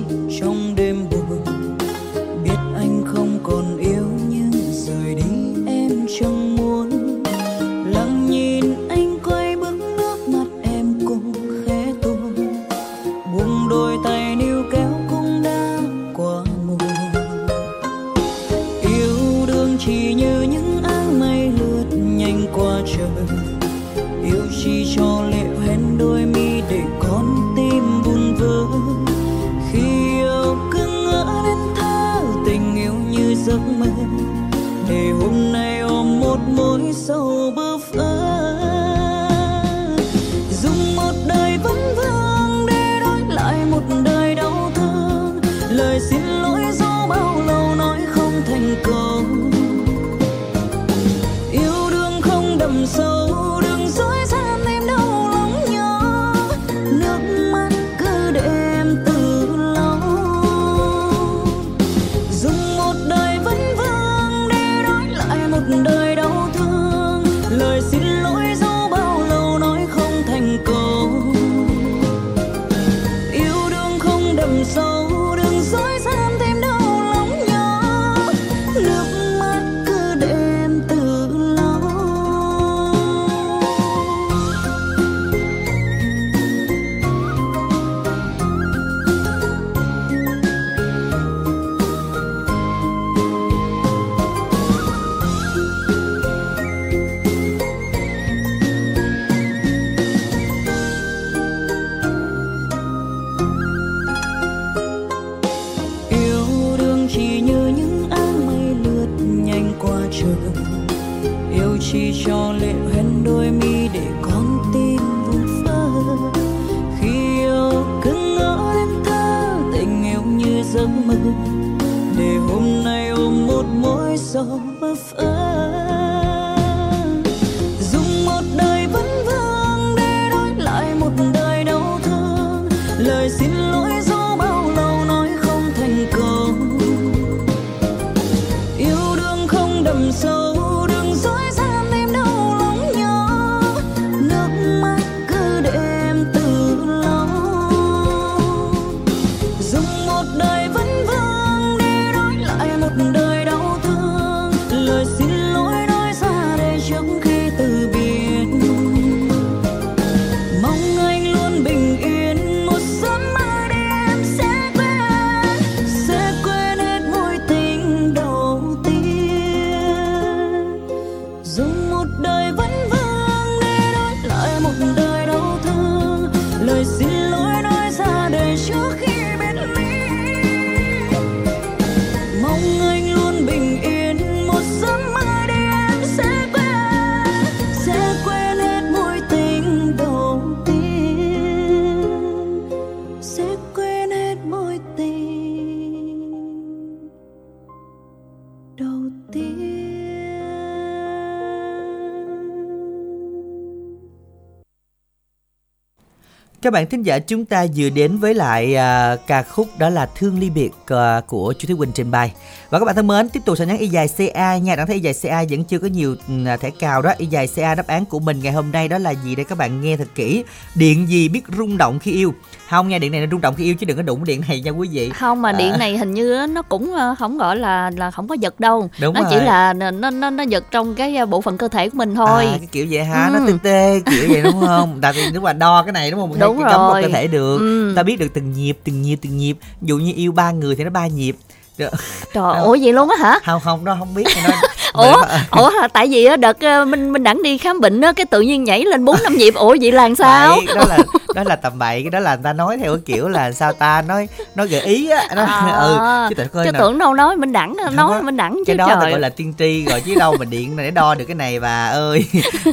bạn thính giả chúng ta vừa đến với lại à, ca khúc đó là Thương ly biệt à, của chú Thúy Quỳnh trình bày. Và các bạn thân mến, tiếp tục sẽ nhắn y dài CA nha. Đang thấy y dài CA vẫn chưa có nhiều ừ, thẻ cào đó. Y dài CA đáp án của mình ngày hôm nay đó là gì đây các bạn nghe thật kỹ. Điện gì biết rung động khi yêu? Không nghe điện này nó rung động khi yêu chứ đừng có đụng điện này nha quý vị. không mà điện À. này hình như nó cũng ờ, không gọi là là không có giật đâu Đúng nó rồi. chỉ là nó nó nó giật trong cái ờ, bộ phận cơ thể của mình thôi À, cái kiểu vậy? Nó Ừ. tê tê kiểu vậy đúng không? Tại vì nếu mà đo cái này đúng không? Mình Đúng cái rồi. cơ thể được. Ừ. Ta biết được từng nhịp, từng nhịp, từng nhịp. Ví dụ như yêu ba người thì nó ba nhịp. Trời Đâu. ủa vậy luôn á hả? Không không đó không biết nó ủa ủa tại vì đợt ờ, minh minh đẳng đi khám bệnh á, cái tự nhiên nhảy lên bốn năm nhịp. Ủa vậy là làm sao? Bậy, đó là đó là tầm bậy cái đó là người ta nói theo cái kiểu là sao ta nói nói gợi ý á nó, À, ừ chứ chứ nào tưởng đâu nói minh đẳng nói có. minh đẳng chứ cái đó trời. gọi là tiên tri rồi chứ đâu mà điện để đo được cái này bà ơi.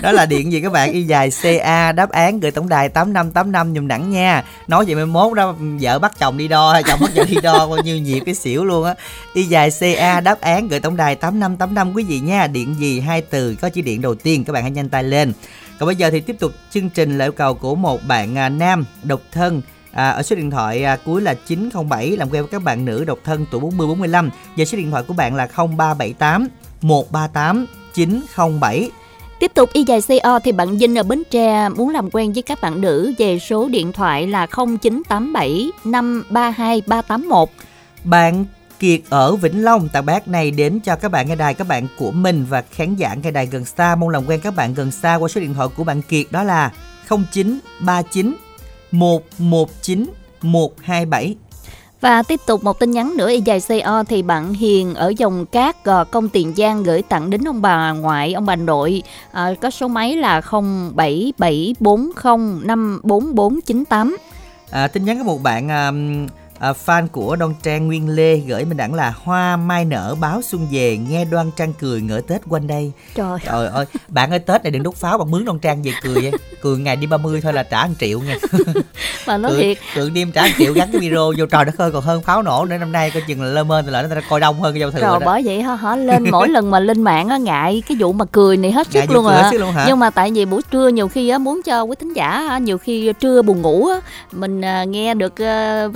Đó là điện gì các bạn? Y dài ca đáp án gửi tổng đài tám năm tám năm dùm đẳng nha. Nói vậy mai mốt đó vợ bắt chồng đi đo hay chồng bắt vợ đi đo bao nhiêu nhịp cái xỉu luôn á. Y dài ca đáp án gửi tổng đài tám năm tám năm quý vị nha. Điện gì? Hai từ có chữ điện đầu tiên các bạn hãy nhanh tay lên còn bây giờ thì tiếp tục chương trình là yêu cầu của một bạn à, nam độc thân À, ở số điện thoại à, cuối là 907 làm quen với các bạn nữ độc thân tuổi 40 45. Giờ số điện thoại của bạn là 0378 138 907. Tiếp tục y dài CO thì bạn Vinh ở Bến Tre muốn làm quen với các bạn nữ về số điện thoại là 0987 532 381. Bạn Kiệt ở Vĩnh Long tặng bác này đến cho các bạn nghe đài các bạn của mình và khán giả nghe đài gần xa mong làm quen các bạn gần xa qua số điện thoại của bạn Kiệt đó là 0939 119 127. Và tiếp tục một tin nhắn nữa y dài CO thì bạn Hiền ở dòng cát Gò Công Tiền Giang gửi tặng đến ông bà ngoại, ông bà nội à, có số máy là 0774054498. À, tin nhắn của một bạn à, à, fan của Đoan Trang Nguyên Lê gửi mình đẳng là hoa mai nở báo xuân về nghe Đoan Trang cười ngỡ Tết quanh đây. Trời Trời ơi, bạn ơi Tết này đừng đốt pháo bạn mướn Đoan Trang về cười vậy. Cười ngày đi 30 thôi là trả 1 triệu nha. mà nói Cười, thiệt cười đêm trả 1 triệu gắn cái video vô trời đất ơi còn hơn pháo nổ nữa năm nay coi chừng là lơ mơ thì lại nó coi đông hơn cái giao thừa rồi đó. bởi vậy hả hả lên mỗi lần mà lên mạng á ngại cái vụ mà cười này hết sức luôn à luôn hả? nhưng mà tại vì buổi trưa nhiều khi á muốn cho quý thính giả nhiều khi trưa buồn ngủ á mình à, nghe được à,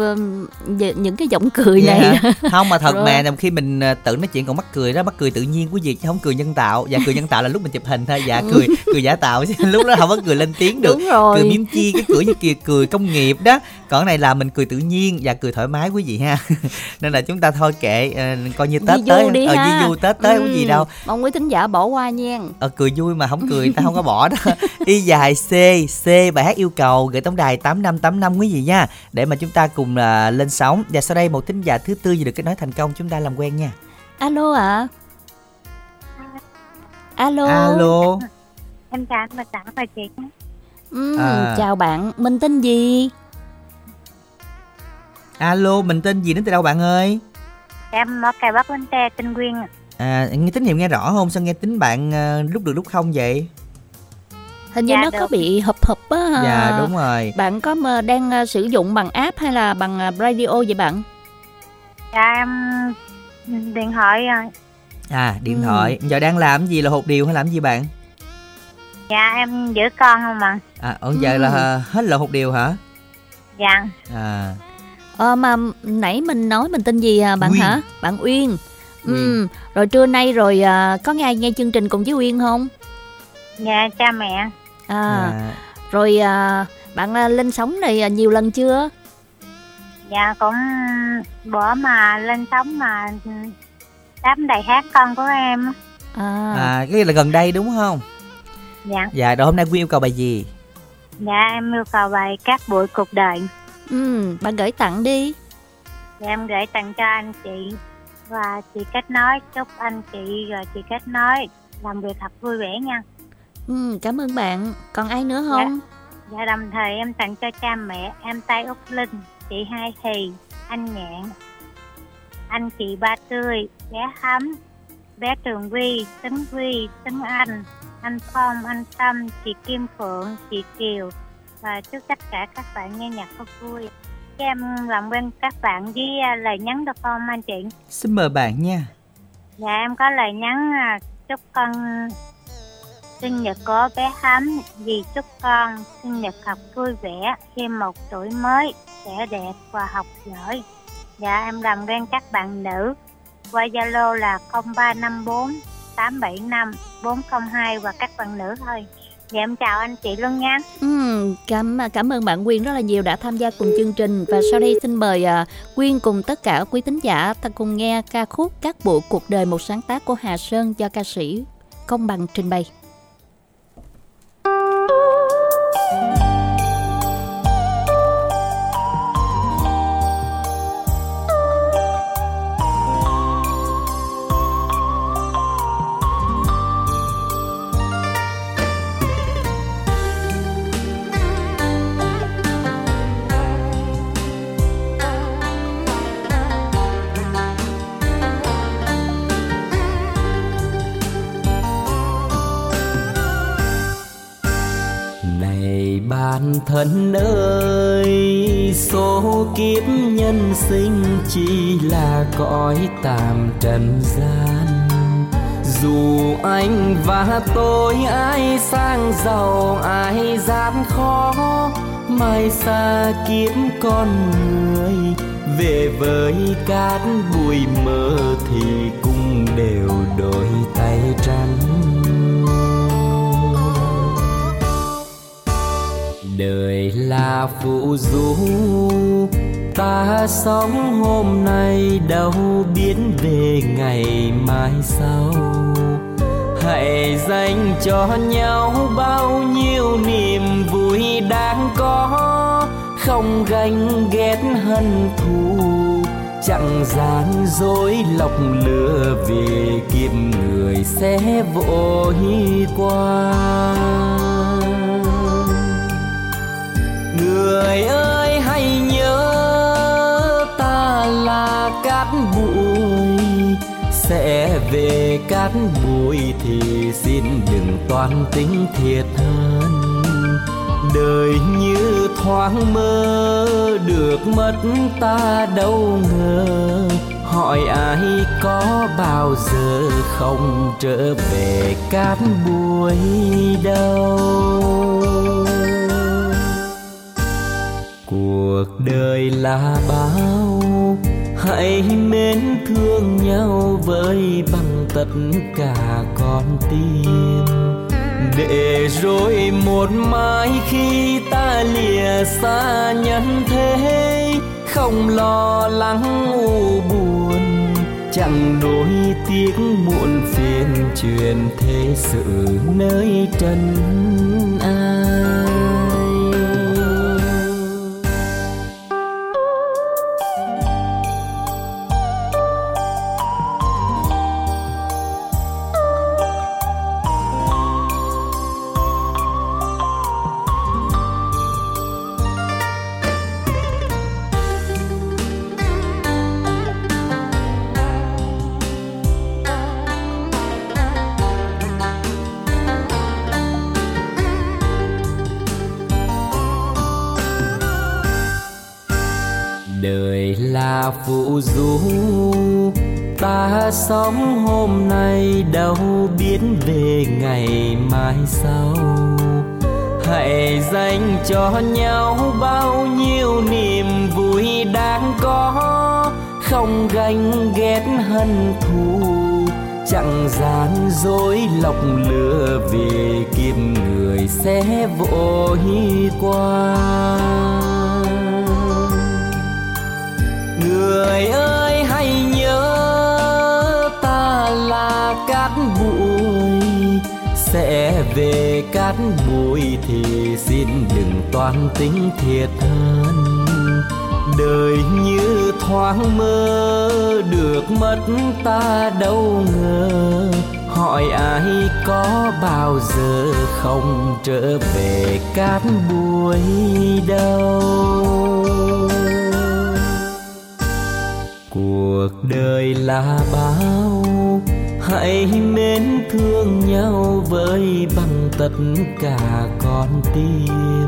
những cái giọng cười Vậy này không mà thật Rồi. mà khi mình à, tự nói chuyện còn mắc cười đó mắc cười tự nhiên quý vị chứ không cười nhân tạo. Và cười nhân tạo là lúc mình chụp hình thôi. Dạ cười cười giả tạo chứ lúc đó không có cười lên tiếng được. Đúng rồi. Cười miếm chi cái cười như kia cười công nghiệp đó. Còn này là mình cười tự nhiên và cười thoải mái quý vị ha. Nên là chúng ta thôi kệ ờ, coi như tết Di tới đi ờ, ha. di du tết tới có gì Ừ, đâu. Mong quý thính giả bỏ qua nha. Ờ, cười vui mà không cười ta không có bỏ đó. Y dài c c bài hát yêu cầu gửi tổng đài tám năm tám năm quý vị nha. Để mà chúng ta cùng à, lên sóng. Và sau đây một thính giả thứ tư vừa được kết nối thành công chúng ta làm quen nha. Alo ạ. Alo. Alo. Em chào anh và tặng và chị Ừ, À. chào bạn. Mình tên gì? Alo mình tên gì đến từ đâu bạn ơi? Em ở cài bắc bến tre tinh quyên à nghe tín hiệu nghe rõ không? Sao nghe tính bạn à, lúc được lúc không vậy hình như Dạ, nó có được. bị hụp hụp á. Dạ đúng rồi. Bạn có mà đang à, sử dụng bằng app hay là bằng à, radio vậy bạn? Dạ em điện thoại à, à điện Ừ. thoại. Giờ đang làm gì? Là hột điều hay làm gì bạn? Dạ em giữ con không mà à ở giờ Ừ. là hết là hột điều hả? Dạ. À. Ờ mà nãy mình nói mình tên gì à, bạn Uyên. hả? Bạn Uyên. Ừ, Uyên. rồi trưa nay rồi à, có nghe nghe chương trình cùng với Uyên không? Dạ cha mẹ à, à, rồi à, bạn à, lên sóng này à, nhiều lần chưa? Dạ cũng bữa mà lên sóng mà đám đầy hát con của em. À, à cái là gần đây đúng không? Dạ. Dạ rồi hôm nay quyên yêu cầu bài gì? Dạ em yêu cầu bài các bụi cuộc đời. Ừ, bạn gửi tặng đi. Dạ em gửi tặng cho anh chị. Và chị kết nối chúc anh chị rồi chị kết nối làm việc thật vui vẻ nha Ừ, cảm ơn bạn. Còn ai nữa không? Dạ đồng thời em tặng cho cha mẹ em tay Úc Linh, chị Hai Thì, anh Nhạn, anh chị Ba Tươi, bé Thắm, bé Trường Vi, Tấn Vi, Tấn Anh, anh Phong, anh Tâm, chị Kim Phượng, chị Kiều và chúc tất cả các bạn nghe nhạc thật vui. Em làm quen các bạn với à, lời nhắn được không anh chị? Xin mời bạn nha. Dạ em có lời nhắn à, chúc con sinh nhật của bé hám vì chúc con sinh nhật học vui vẻ thêm một tuổi mới trẻ đẹp và học giỏi. Dạ em làm quen các bạn nữ qua Zalo là 0354 875 402 và các bạn nữ thôi. Dạ em chào anh chị luôn nha. Ừ, cảm cảm ơn bạn Quyên rất là nhiều đã tham gia cùng chương trình và sau đây xin mời uh, Quyên cùng tất cả quý thính giả ta cùng nghe ca khúc Các bộ cuộc đời một sáng tác của Hà Sơn do ca sĩ Công bằng trình bày này thân ơi, số kiếp nhân sinh chỉ là cõi tạm trần gian. Dù anh và tôi ai sang giàu, ai gian khó, mai xa kiếp con người. Về với cát bụi mơ thì cũng đều đôi tay trắng. Đời là phụ du ta sống hôm nay đâu biết về ngày mai sau. Hãy dành cho nhau bao nhiêu niềm vui đang có. Không ganh ghét hận thù, chẳng gian dối lọc lừa vì kiếp người sẽ vội qua người ơi, hãy nhớ ta là cát bụi. Sẽ về cát bụi thì xin đừng toan tính thiệt hơn. Đời như thoáng mơ, được mất ta đâu ngờ. Hỏi ai có bao giờ không trở về cát bụi đâu? Cuộc đời là bao. Hãy mến thương nhau với bằng tất cả con tim. Để rồi một mai khi ta lìa xa nhân thế, không lo lắng u buồn, chẳng nỗi tiếc muộn phiền truyền thế sự nơi trần ai ta sống hôm nay đâu biết về ngày mai sau. Hãy dành cho nhau bao nhiêu niềm vui đang có. Không ganh ghét hận thù, chẳng gian dối lọc lừa vì kiếp người sẽ vội qua. Cát bụi thì xin đừng toan tính thiệt hơn đời như thoáng mơ, được mất ta đâu ngờ hỏi ai có bao giờ không trở về cát bụi đâu cuộc đời là bao, hãy mến thương nhau với bao tất cả con tim.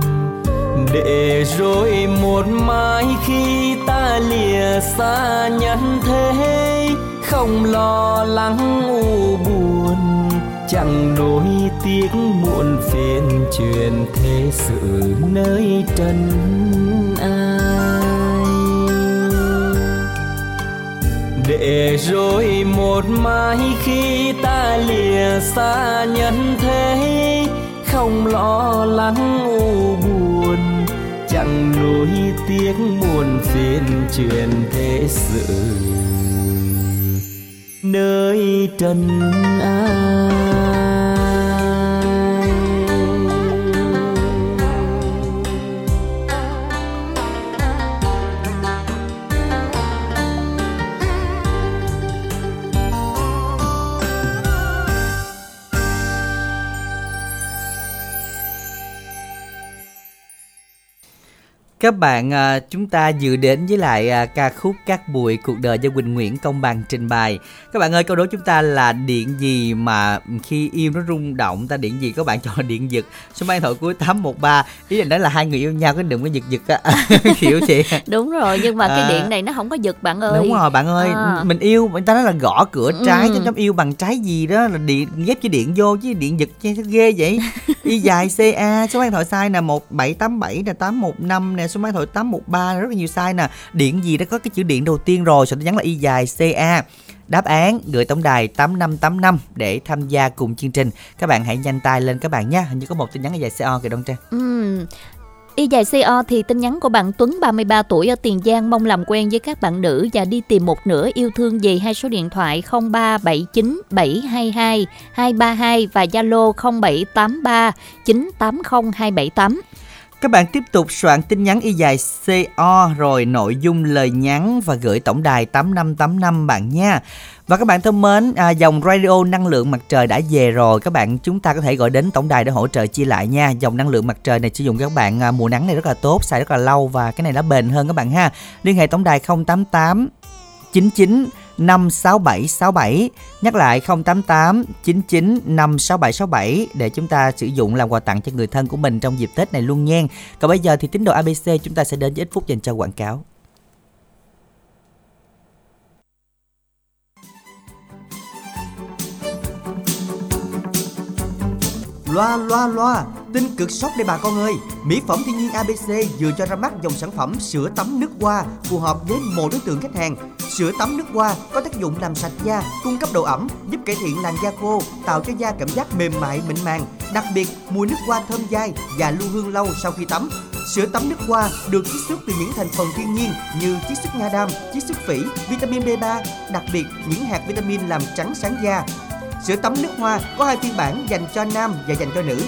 Để rồi một mai khi ta lìa xa nhân thế, không lo lắng u buồn, chẳng nỗi tiếc muộn phiền truyền thế sự nơi trần ai. Để rồi một mai khi ta lìa xa nhân thế không lo lắng u buồn, chẳng nỗi tiếc buồn phiền truyền thế sự. Nơi trần ai Các bạn à, chúng ta dự đến với lại à, ca khúc Cát Bụi cuộc đời do Quỳnh Nguyễn công bằng trình bày. Các bạn ơi câu đố chúng ta là điện gì mà khi yêu nó rung động ta điện gì các bạn chọn điện giật. Số máy điện thoại cuối 813. Ý là nói là hai người yêu nhau cái đừng có giật giật á. Kiểu chị. đúng rồi nhưng mà cái À. điện này nó không có giật bạn ơi Đúng rồi bạn ơi, À. mình yêu người ta nói là gõ cửa trái Ừ. chứ yêu bằng trái gì đó là điện ghép với điện vô chứ điện giật chứ ghê vậy. Y dài CA số máy điện thoại sai nè 1787 nè 815 nè số máy điện thoại 813 rất là nhiều sai nè. Điện gì đó có cái chữ điện đầu tiên rồi, số tin nhắn là y dài CA. Đáp án gửi tổng đài 8585 để tham gia cùng chương trình. Các bạn hãy nhanh tay lên các bạn nhé. Hình như có một tin nhắn y dài CO kìa Đông Trang. Ừm. Y dài CO thì tin nhắn của bạn Tuấn 33 tuổi ở Tiền Giang mong làm quen với các bạn nữ và đi tìm một nửa yêu thương gì hai số điện thoại 0379 722 232 và Zalo 0783 980 278. Các bạn tiếp tục soạn tin nhắn y dài CO rồi nội dung lời nhắn và gửi tổng đài 8585 bạn nha. Và các bạn thân mến, à, dòng radio năng lượng mặt trời đã về rồi. Các bạn chúng ta có thể gọi đến tổng đài để hỗ trợ chia lại nha. Dòng năng lượng mặt trời này sử dụng các bạn à, mùa nắng này rất là tốt, xài rất là lâu và cái này nó bền hơn các bạn ha. Liên hệ tổng đài 088 99 56767 Nhắc lại 088 99 56767 để chúng ta sử dụng làm quà tặng cho người thân của mình trong dịp Tết này luôn nha. Còn bây giờ thì tín đồ ABC chúng ta sẽ đến với ít phút dành cho quảng cáo. Loa loa loa, tin cực sốc đây bà con ơi. Mỹ phẩm thiên nhiên ABC vừa cho ra mắt dòng sản phẩm sữa tắm nước hoa phù hợp với một đối tượng khách hàng. Sữa tắm nước hoa có tác dụng làm sạch da, cung cấp độ ẩm, giúp cải thiện làn da khô, tạo cho da cảm giác mềm mại mịn màng. Đặc biệt, mùi nước hoa thơm dai và lưu hương lâu sau khi tắm. Sữa tắm nước hoa được chiết xuất từ những thành phần thiên nhiên như chiết xuất nha đam, chiết xuất phỉ, vitamin B3, đặc biệt những hạt vitamin làm trắng sáng da. Sữa tắm nước hoa có hai phiên bản dành cho nam và dành cho nữ.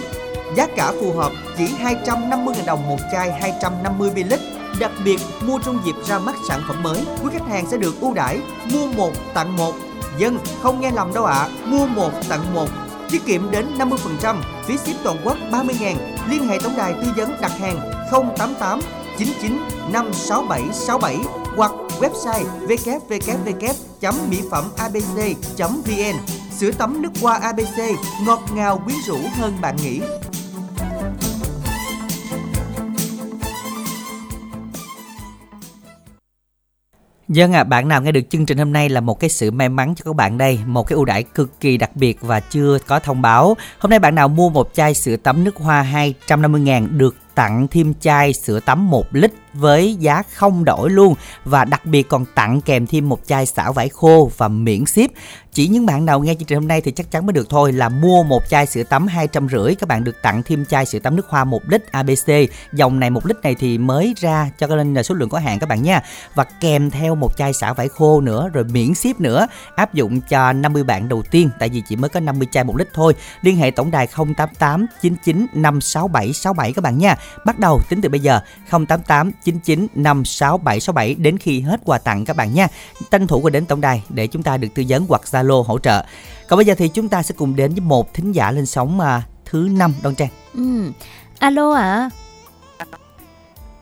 Giá cả phù hợp chỉ 250.000 đồng một chai 250ml. Đặc biệt, mua trong dịp ra mắt sản phẩm mới, quý khách hàng sẽ được ưu đãi mua một tặng một. Dân, không nghe lầm đâu ạ, à. mua một tặng một. Tiết kiệm đến 50%, phí ship toàn quốc 30.000. Liên hệ tổng đài tư vấn đặt hàng 088 99 567 67 hoặc website www.mỹphẩmabc.vn Sữa tắm nước hoa ABC ngọt ngào quyến rũ hơn bạn nghĩ. Vâng Dân à, bạn nào nghe được chương trình hôm nay là một cái sự may mắn cho các bạn đây, một cái ưu đãi cực kỳ đặc biệt và chưa có thông báo. Hôm nay bạn nào mua một chai sữa tắm nước hoa 250.000 được tặng thêm chai sữa tắm 1 lít với giá không đổi luôn và đặc biệt còn tặng kèm thêm một chai xả vải khô và miễn ship. Chỉ những bạn nào nghe chương trình hôm nay thì chắc chắn mới được thôi là mua một chai sữa tắm 250 các bạn được tặng thêm chai sữa tắm nước hoa 1 lít ABC. Dòng này 1 lít này thì mới ra cho nên là số lượng có hạn các bạn nha. Và kèm theo một chai xả vải khô nữa, rồi miễn ship nữa, áp dụng cho 50 bạn đầu tiên tại vì chỉ mới có 50 chai 1 lít thôi. Liên hệ tổng đài 088 99 567 67 các bạn nha. Bắt đầu tính từ bây giờ 088 99 56767 đến khi hết quà tặng các bạn nha. Tranh thủ qua đến tổng đài để chúng ta được tư vấn hoặc Zalo hỗ trợ. Còn bây giờ thì chúng ta sẽ cùng đến với một thính giả lên sóng à, thứ năm Đoan Trang. Ừ. Alo ạ.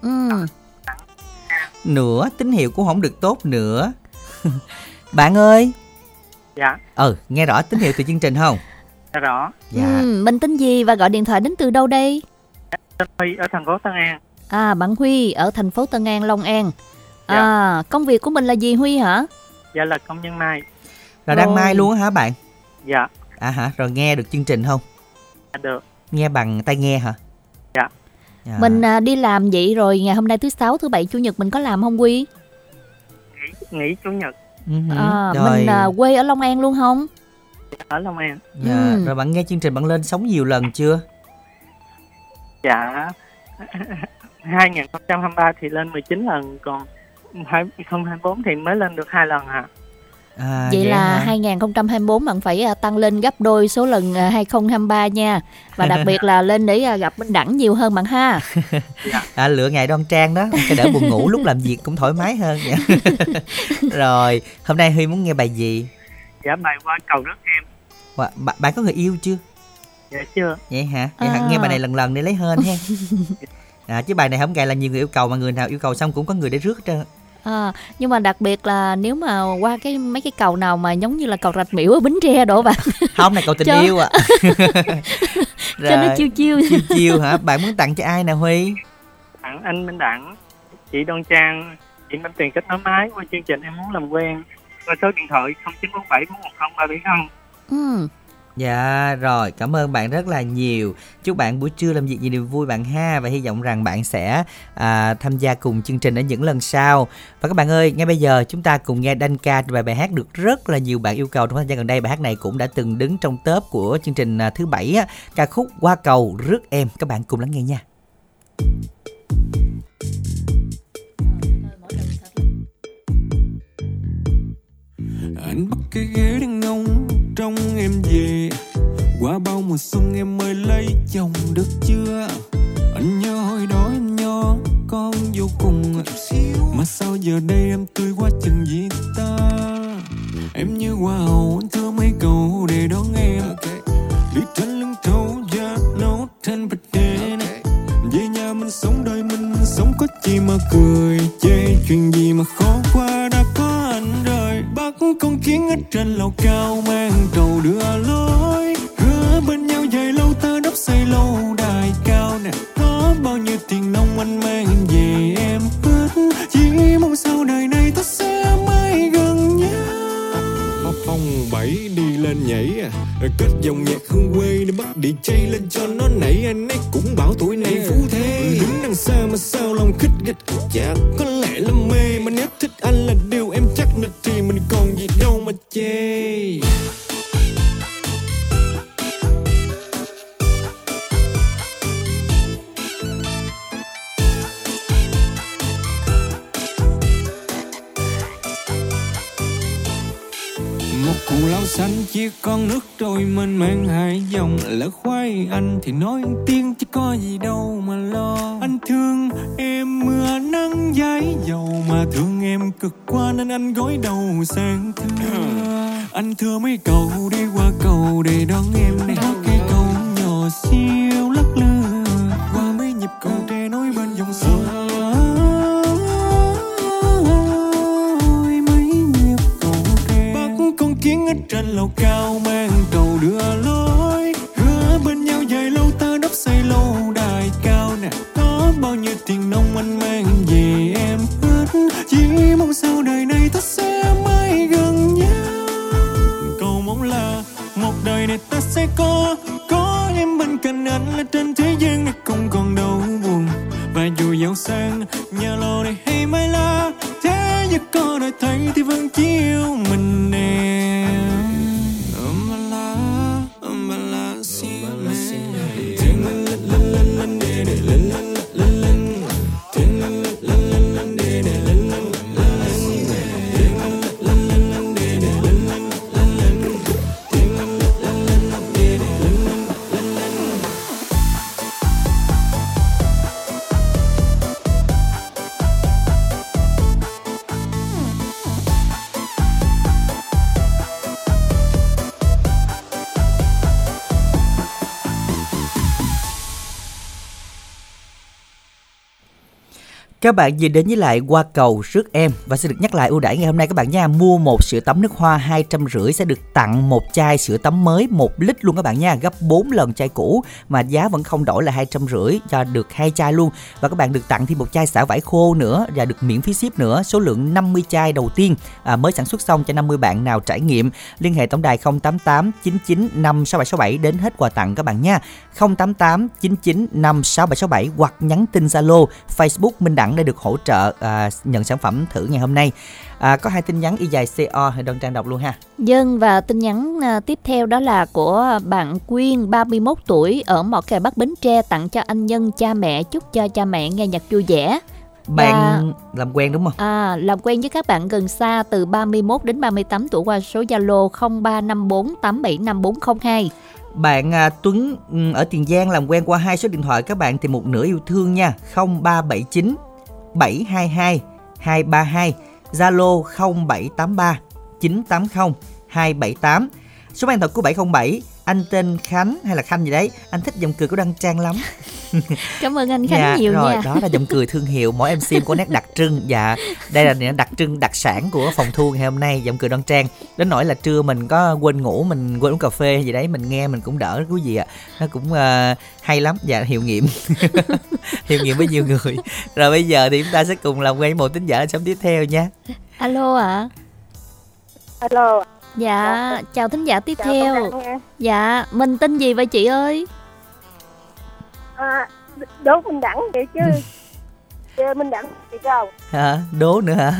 Ừ. Nữa tín hiệu cũng không được tốt nữa. bạn ơi. Dạ, Ừ, nghe rõ tín hiệu từ chương trình không? dạ rõ. Dạ. Ừ, mình tên gì và gọi điện thoại đến từ đâu đây? Tên Huy ở thành phố Tân An. À, bạn Huy ở thành phố Tân An, Long An. Dạ. À, công việc của mình là gì Huy hả? Dạ là công nhân mai. Là đang mai luôn á hả bạn? Dạ, À hả, rồi nghe được chương trình không? dạ được. Nghe bằng tai nghe hả? Dạ. Dạ. Mình à, đi làm vậy rồi ngày hôm nay thứ sáu, thứ bảy, chủ nhật mình có làm không Huy? Nghỉ, nghỉ chủ nhật Ừ, ừ. À, rồi. mình à, quê ở Long An luôn không? ở Long An. Dạ, Ừ. rồi bạn nghe chương trình bạn lên sóng nhiều lần chưa? Dạ, 2023 thì lên 19 lần, còn 2024 thì mới lên được hai lần hả? À, vậy là hả? 2024 bạn phải à, tăng lên gấp đôi số lần à, 2023 nha. Và đặc biệt là lên để à, gặp Minh Đẳng nhiều hơn bạn ha. à, lựa ngày đoan trang đó cho đỡ buồn ngủ lúc làm việc cũng thoải mái hơn vậy. rồi hôm nay huy muốn nghe bài gì Dạ bài qua cầu đất em. Bạn có người yêu chưa Dạ chưa? vậy hả vậy hả À. nghe bài này lần lần để lấy hên ha à, chứ bài này không gài là nhiều người yêu cầu mà người nào yêu cầu xong cũng có người để rước hết trơn À, nhưng mà đặc biệt là nếu mà qua cái mấy cái cầu nào mà giống như là cầu rạch miễu ở Bến Tre đổ bạn không này cầu tình Chớ. yêu à cho nó chiêu chiêu. chiêu chiêu hả bạn muốn tặng cho ai nè huy Tặng anh Minh Đẳng, chị Đoan Trang, chị Minh Tiền kết nối máy qua chương trình em muốn làm quen. Qua số điện thoại 0947 410 370. Ừ. Dạ rồi, cảm ơn bạn rất là nhiều. Chúc bạn buổi trưa làm việc gì niềm vui bạn ha và hy vọng rằng bạn sẽ à, tham gia cùng chương trình ở những lần sau. Và các bạn ơi, ngay bây giờ chúng ta cùng nghe đanh ca bài bài hát được rất là nhiều bạn yêu cầu trong thời gian gần đây. Bài hát này cũng đã từng đứng trong top của chương trình à, thứ bảy á, ca khúc Qua cầu rước em. Các bạn cùng lắng nghe nha. anh bắt cái ghế đang ngông trong em về. Qua bao mùa xuân em mới lấy chồng được chưa? Anh nhớ hồi đó em nhỏ, con vô cùng. Mà sao giờ đây em tươi quá chừng gì ta? Em như hoa hậu, anh thưa mấy câu để đón em. Đi trên lưng thấu da nốt trên bạch đen về nhà mình sống đời mình, sống có chi mà cười chê chuyện gì mà khó qua đã có con kiến ở trên lầu cao mang trầu đưa lối. Hứa bên nhau dài lâu ta đắp xây lâu đài cao nè. Có bao nhiêu tiền nông anh mang về em hết chỉ mong sau đời này ta sẽ mãi gần nhau. Phong bảy đi lên nhảy à. Kết dòng nhạc hương quê để bắt đi chay lên cho nó nảy. Anh ấy cũng bảo tuổi này phú thế. Đứng đằng xa mà sao lòng khích gịch chả có lẽ là mê mà nếu thích trôi mênh mang hai dòng lỡ khoai anh thì nói tiếng chứ có gì đâu mà lo. Anh thương em mưa nắng giấy dầu mà thương em cực quá nên anh gối đầu sang thưa anh thưa mấy cầu đi qua cầu để đón em này có cái cầu nhỏ siêu lắc lư qua mấy nhịp cầu tre nối bên dòng sông. Ôi, mấy nhịp cầu tre. Bắt con kiến ở trên lầu cao mang đưa Các bạn vừa đến với lại qua cầu rước em và sẽ được nhắc lại ưu đãi ngày hôm nay các bạn nha. Mua một sữa tắm nước hoa hai trăm rưỡi sẽ được tặng một chai sữa tắm mới một lít luôn các bạn nha, gấp 4 lần chai cũ mà giá vẫn không đổi là hai trăm rưỡi cho được hai chai luôn và các bạn được tặng thêm một chai xả vải khô nữa và được miễn phí ship nữa. Số lượng 50 chai đầu tiên à, mới sản xuất xong cho 50 bạn nào trải nghiệm. Liên hệ tổng đài 088 99 56767 đến hết quà tặng các bạn nha. 088 99 56767 hoặc nhắn tin Zalo, Facebook Minh Đẳng để được hỗ trợ à, nhận sản phẩm thử ngày hôm nay. À, có hai tin nhắn y dài CO thì đơn trang đọc luôn ha. Dân và tin nhắn à, tiếp theo đó là của bạn Quyên 31 tuổi ở Mỏ Cày Bắc Bến Tre tặng cho anh Nhân cha mẹ chúc cho cha mẹ nghe nhạc vui vẻ. Bạn làm quen đúng không? À, làm quen với các bạn gần xa từ 31 đến 38 tuổi qua số Zalo 0354 875402. Bạn à, Tuấn ừ, ở Tiền Giang làm quen qua hai số điện thoại các bạn tìm một nửa yêu thương nha 0379 722 232 Zalo 0783 980 278 Số điện thoại của 707 anh tên Khánh hay là Khanh gì đấy anh thích giọng cười của Đăng Trang lắm. Cảm ơn anh Khánh dạ, nhiều rồi nha. đó là giọng cười thương hiệu mỗi MC có nét đặc trưng. Dạ đây là nét đặc trưng đặc sản của phòng thu ngày hôm nay giọng cười đoan trang. Đến nỗi là trưa mình có quên ngủ mình quên uống cà phê hay gì đấy mình nghe mình cũng đỡ quý vị ạ? Nó cũng ờ, hay lắm. Dạ hiệu nghiệm. Hiệu nghiệm với nhiều người. Rồi bây giờ thì chúng ta sẽ cùng làm quen một tín giả sống tiếp theo nha. Alo ạ. Alo, Dạ, chào thính giả tiếp chào theo. Dạ, mình tên gì vậy chị ơi? À, đố Minh Đẳng vậy chứ. Chứ Minh Đẳng thì sao? hả đố nữa hả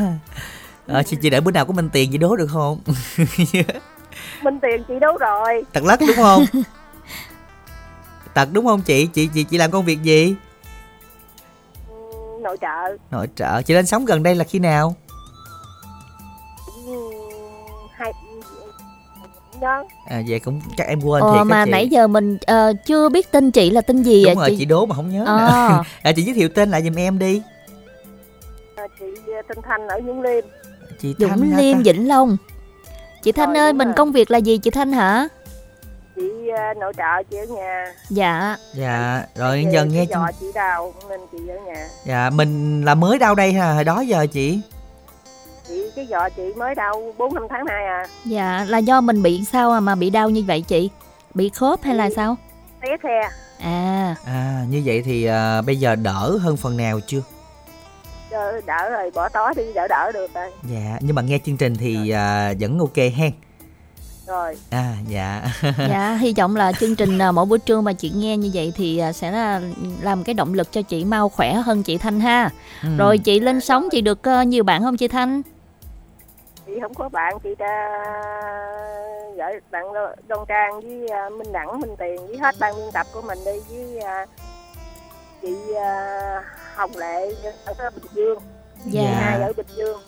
Ờ, chị, chị đợi bữa nào có minh tiền chị đố được không Minh Tiền chị đố rồi. tật lắc đúng không tật đúng không chị chị chị chị làm công việc gì Nội trợ. nội trợ chị lên sống gần đây là khi nào đó à vậy cũng chắc em quên Ờ, thiệt mà chị nãy giờ mình ờ, chưa biết tên chị là tên gì đúng ạ rồi chị đố mà không nhớ Ờ. nữa à, chị giới thiệu tên lại giùm em đi à, chị Tinh Thanh ở Dũng Liêm. chị Thanh Dũng hả Liêm ta? Vĩnh Long. Chị Thanh Rồi, ơi, mình rồi. công việc là gì chị Thanh hả? Chị à, nội trợ chị ở nhà. Dạ. dạ rồi Chị- dần nghe chị chị đào nên chị ở nhà. dạ mình là mới đau đây ha hồi đó giờ chị Chị cái dò chị mới đau 4 5 tháng nay à. Dạ, là do mình bị sao à mà bị đau như vậy chị? Bị khớp hay là sao? Té xe. À, à như vậy thì à, bây giờ đỡ hơn phần nào chưa Đỡ, đỡ rồi bỏ tó đi đỡ đỡ được rồi. dạ nhưng mà nghe chương trình thì à, vẫn ok hen Rồi. à dạ dạ, hy vọng là chương trình à, mỗi buổi trưa mà chị nghe như vậy thì à, sẽ là làm cái động lực cho chị mau khỏe hơn chị Thanh ha. Ừ. Rồi chị lên sóng chị được ờ, nhiều bạn không chị Thanh? Chị không có bạn chị đã gửi bạn Đoan Trang với à, Minh Đẳng Minh Tiền với hết ban biên tập của mình đi với à, chị Hồng Lệ ở Bình Dương. Dạ. hai ở Bình Dương.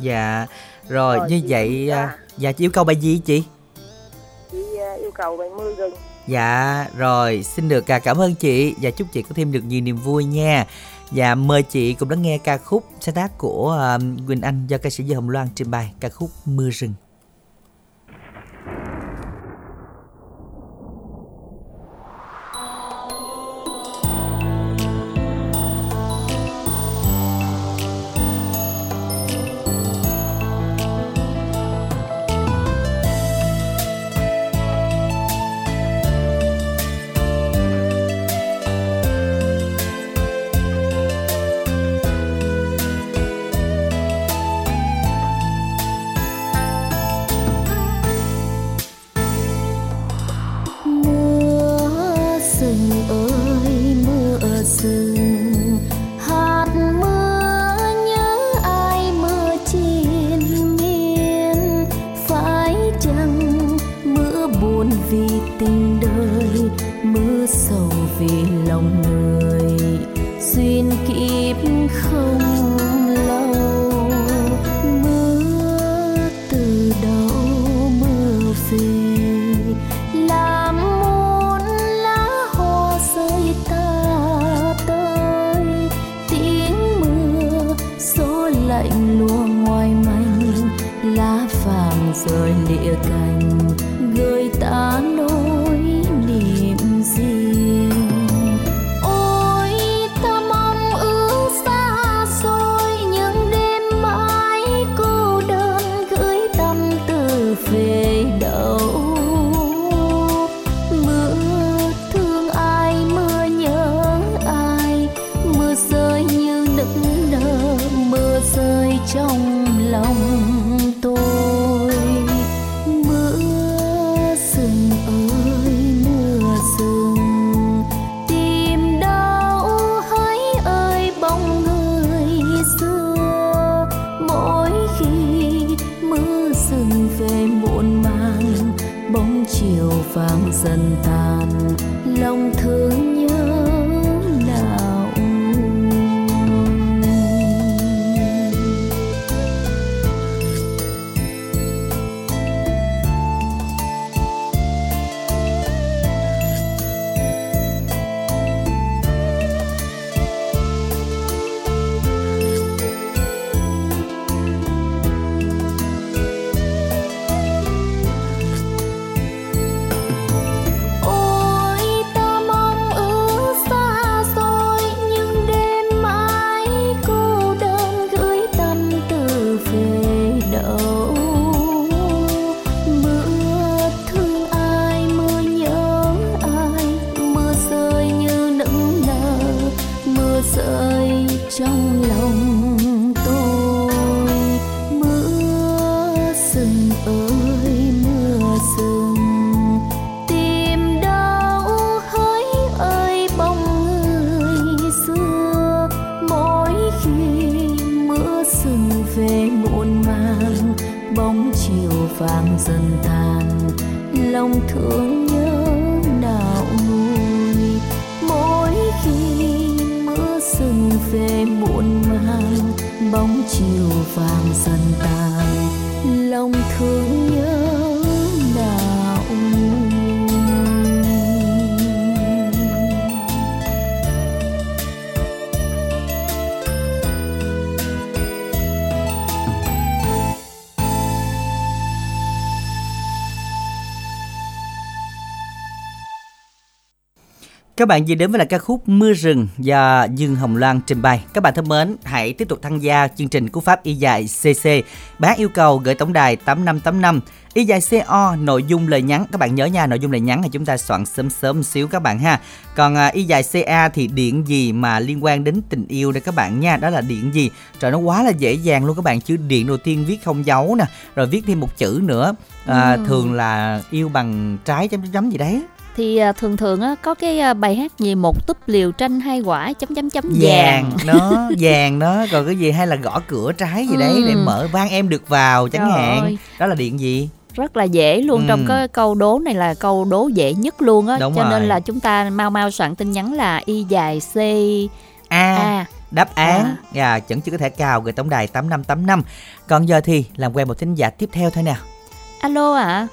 Dạ. Rồi, Rồi, như vậy à, dạ. chị yêu cầu bài gì chị? Chị yêu cầu bạn mưa rừng. Dạ rồi xin được à, cảm ơn chị. Và chúc chị có thêm được nhiều niềm vui nha và mời chị cùng lắng nghe ca khúc sáng tác của uh, Quỳnh Anh do ca sĩ Dư Hồng Loan trình bày ca khúc Mưa rừng. Lòng Các bạn vừa đến với là ca khúc Mưa rừng do Dương Hồng Loan trình bày. Các bạn thân mến, hãy tiếp tục tham gia chương trình cú pháp y dài CC. Bạn yêu cầu gửi tổng đài 8585 y dài CO nội dung lời nhắn. Các bạn nhớ nha nội dung lời nhắn thì chúng ta soạn sớm sớm xíu các bạn ha. Còn à, y dài CA thì điện gì mà liên quan đến tình yêu đây các bạn nha? Đó là điện gì? Trời nó quá là dễ dàng luôn các bạn. Chữ điện đầu tiên viết không dấu nè rồi viết thêm một chữ nữa. À, Ừ. thường là yêu bằng trái chấm chấm gì đấy thì à, thường thường á, có cái à, bài hát gì một túp liều tranh hai quả chấm chấm chấm vàng vàng nó vàng đó còn cái gì hay là gõ cửa trái gì đấy để Ừ. mở vang em được vào chẳng Trời hạn ơi. đó là điện gì rất là dễ luôn Ừ. trong cái câu đố này là câu đố dễ nhất luôn á cho rồi. nên là chúng ta mau mau soạn tin nhắn là y dài c a a đáp án À. à, chuẩn chưa có thể cào gửi tổng đài 8585 còn giờ thì làm quen một thính giả tiếp theo thôi nào alo ạ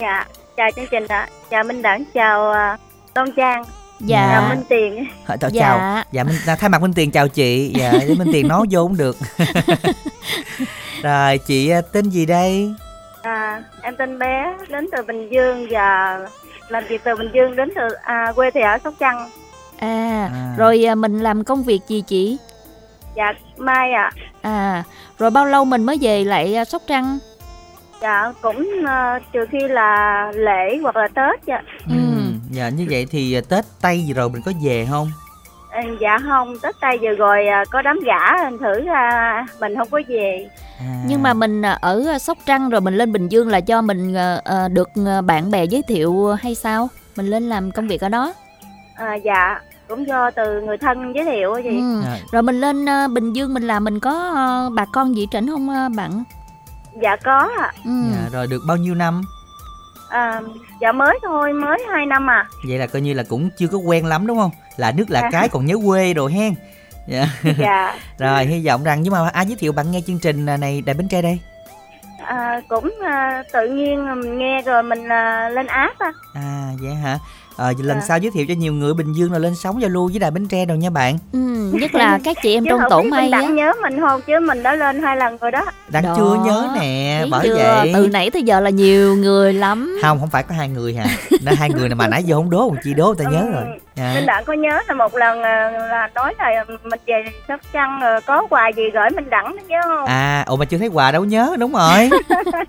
Dạ, chào chương trình ạ. Chào Minh Đẳng, chào à, Đoan Trang, dạ chào Minh Tiền. Hỏi chào Dạ. chào dạ minh thay mặt minh tiền chào chị dạ để minh tiền nói vô cũng được rồi chị à, tên gì đây À, em tên bé, đến từ Bình Dương và làm việc từ Bình Dương đến từ à, quê thì ở Sóc Trăng. à, À. rồi à, mình làm công việc gì chị Dạ, Mai ạ. à rồi bao lâu mình mới về lại à, sóc trăng Dạ, cũng à, trừ khi là lễ hoặc là Tết dạ. Ừ. dạ như vậy thì à, tết tây gì rồi mình có về không À, dạ không, Tết Tây vừa rồi à, có đám gả anh thử ra mình không có về. à. nhưng mà mình ở sóc trăng rồi mình lên bình dương là cho mình à, được bạn bè giới thiệu hay sao mình lên làm công việc ở đó À, dạ, cũng do từ người thân giới thiệu chị. ừ. Dạ. rồi mình lên à, bình dương mình làm mình có à, bà con gì trển không à, bạn Dạ có ạ. ừ. dạ, rồi được bao nhiêu năm À, dạ mới thôi, mới 2 năm à. vậy là coi như là cũng chưa có quen lắm đúng không là nước là À. cái còn nhớ quê rồi hen dạ. Dạ. rồi hy vọng rằng nhưng mà ai giới thiệu bạn nghe chương trình này đài bến tre đây À, cũng à, tự nhiên mình nghe rồi mình à, lên app à. à vậy hả ờ vậy lần Dạ. sau giới thiệu cho nhiều người bình dương là lên sóng giao lưu với đài bến tre đâu nha bạn ừ. nhất là các chị em trong tổ may á nhớ mình không chứ mình đã lên hai lần rồi đó. đang Đó. chưa nhớ nè bởi chưa? vậy từ nãy tới giờ là nhiều người lắm không không phải có hai người hả nó hai người này mà nãy giờ không đố còn chi đố ta nhớ rồi à. Minh Đặng có nhớ là một lần à, là nói là mình về Sóc Trăng rồi có quà gì gửi Minh Đặng đó nhớ không? à ồ mà chưa thấy quà đâu nhớ đúng rồi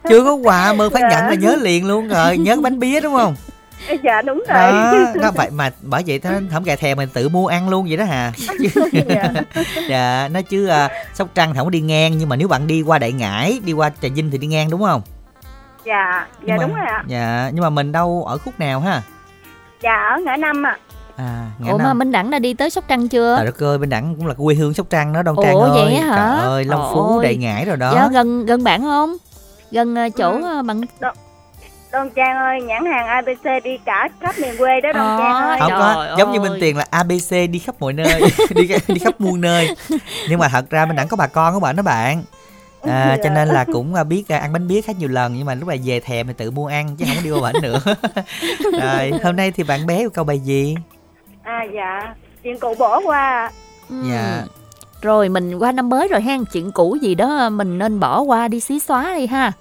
chưa có quà mơ phát nhận là nhớ liền luôn rồi nhớ bánh bía đúng không Dạ đúng rồi. đó nó vậy mà bởi vậy nó không gà thèm mình tự mua ăn luôn vậy đó hà dạ. dạ nó chứ à, sóc trăng không có đi ngang nhưng mà nếu bạn đi qua đại ngãi đi qua trà vinh thì đi ngang đúng không dạ, dạ Nhưng mà- đúng rồi ạ. dạ nhưng mà mình đâu ở khúc nào ha Dạ ở ngã năm ạ. à ngã ủa mà năm minh đẳng đã đi tới sóc trăng chưa trời đất ơi bên đẳng cũng là quê hương sóc trăng đó đoan trang Ủa, ơi vậy hả? trời ơi long phú đại ngãi rồi đó dạ gần gần bạn không gần ờ, chỗ Ừ. ờ, bạn Đoan Trang ơi, nhãn hàng ABC đi cả khắp miền quê đó Đoan Ờ, Trang ơi. không có giống như ơi. bên tiền là abc đi khắp mọi nơi đi đi khắp muôn nơi nhưng mà thật ra bên đẳng có bà con của bạn đó bạn à, cho nên là cũng à, biết à, ăn bánh bía khá nhiều lần nhưng mà lúc này về thèm thì tự mua ăn chứ không có đi qua bển nữa rồi hôm nay thì bạn bé yêu câu bài gì À dạ, chuyện cũ bỏ qua. Ừ. Dạ. rồi mình qua năm mới rồi ha chuyện cũ gì đó mình nên bỏ qua đi xí xóa đi ha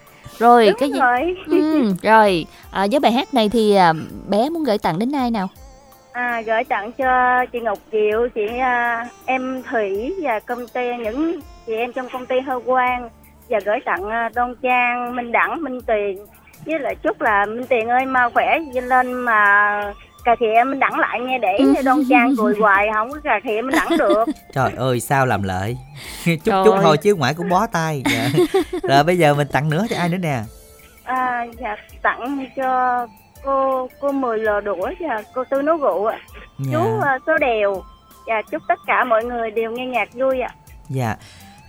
rồi Đúng cái gì? rồi. ừ, rồi. À, với bài hát này thì à, bé muốn gửi tặng đến ai nào? À, gửi tặng cho chị Ngọc Diệu, chị à, em Thủy và công ty những chị em trong công ty Hơ Quang. Và gửi tặng à, Đoan Trang, Minh Đẳng, Minh Tiền với lại chúc là Minh Tiền ơi mau khỏe lên mà cà khịa mình đẳng lại nghe để đoan trang cười hoài không có cà khịa mình đẳng được trời ơi sao làm lợi chút Trời chút ơi. thôi chứ ngoại cũng bó tay dạ. rồi bây giờ mình tặng nữa cho ai nữa nè à, dạ tặng cho cô cô mười lò đũa và cô tư nấu rượu ạ dạ. chú à, số đèo và chúc tất cả mọi người đều nghe nhạc vui ạ Dạ.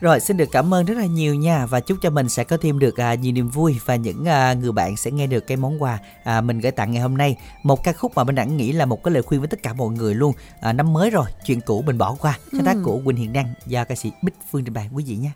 Rồi xin được cảm ơn rất là nhiều nha và chúc cho mình sẽ có thêm được à, nhiều niềm vui và những à, người bạn sẽ nghe được cái món quà à, mình gửi tặng ngày hôm nay. Một ca khúc mà mình đẳng nghĩ là một cái lời khuyên với tất cả mọi người luôn. À, năm mới rồi, chuyện cũ mình bỏ qua. Sáng tác Ừ. của Quỳnh Hiền Đăng do ca sĩ Bích Phương trình bày quý vị nha.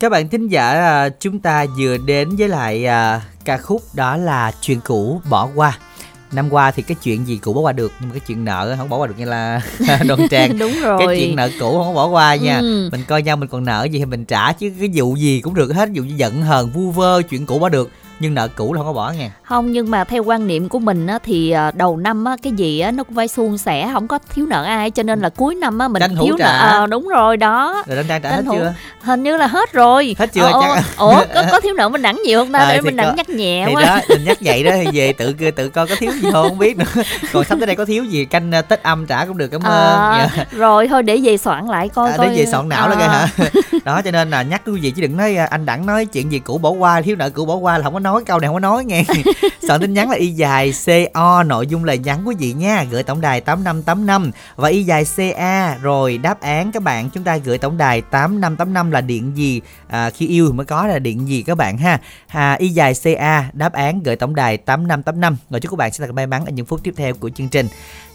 Các bạn thính giả à, chúng ta vừa đến với lại à, ca khúc đó là chuyện cũ bỏ qua. Năm qua thì cái chuyện gì cũ bỏ qua được nhưng mà cái chuyện nợ không bỏ qua được như là đoan trang. Đúng rồi. Cái chuyện nợ cũ không bỏ qua nha. Ừ. Mình coi nhau mình còn nợ gì thì mình trả chứ cái vụ gì cũng được hết, vụ như giận hờn vu vơ chuyện cũ bỏ được nhưng nợ cũ là không có bỏ nha. Không nhưng mà theo quan niệm của mình á, thì à, đầu năm á, cái gì á, nó cũng phải suôn sẻ không có thiếu nợ ai cho nên là cuối năm á, mình Tranh thiếu nợ. Ờ, đúng rồi đó. Rồi đoan trang trả hết Tranh thủ. chưa? hình như là hết rồi. Hết chưa, Ờ, chắc? ủa có, có thiếu nợ mình đẳng nhiều không ta? Ờ, để mình đẳng nhắc nhẹ thì quá. đó mình nhắc vậy đó thì về tự tự coi có thiếu gì không không biết nữa. Còn sắp tới đây có thiếu gì canh tết âm trả cũng được cảm ơn. Ờ, Dạ. rồi thôi để về soạn lại coi À, coi. để về soạn não Ờ, đó kìa hả? Đó cho nên là nhắc quý vị chứ đừng nói à, anh đẳng nói chuyện gì cũ bỏ qua thiếu nợ cũ bỏ qua là không có nói nói câu này không có nói nghe. Soạn tin nhắn là y dài co nội dung lời nhắn quý vị nha. Gửi tổng đài tám năm tám năm và y dài ca rồi đáp án các bạn chúng ta gửi tổng đài tám năm tám năm là điện gì? À, khi yêu thì mới có là điện gì các bạn ha? À, y dài ca đáp án gửi tổng đài tám năm tám năm. Rồi chúc các bạn sẽ thật may mắn ở những phút tiếp theo của chương trình.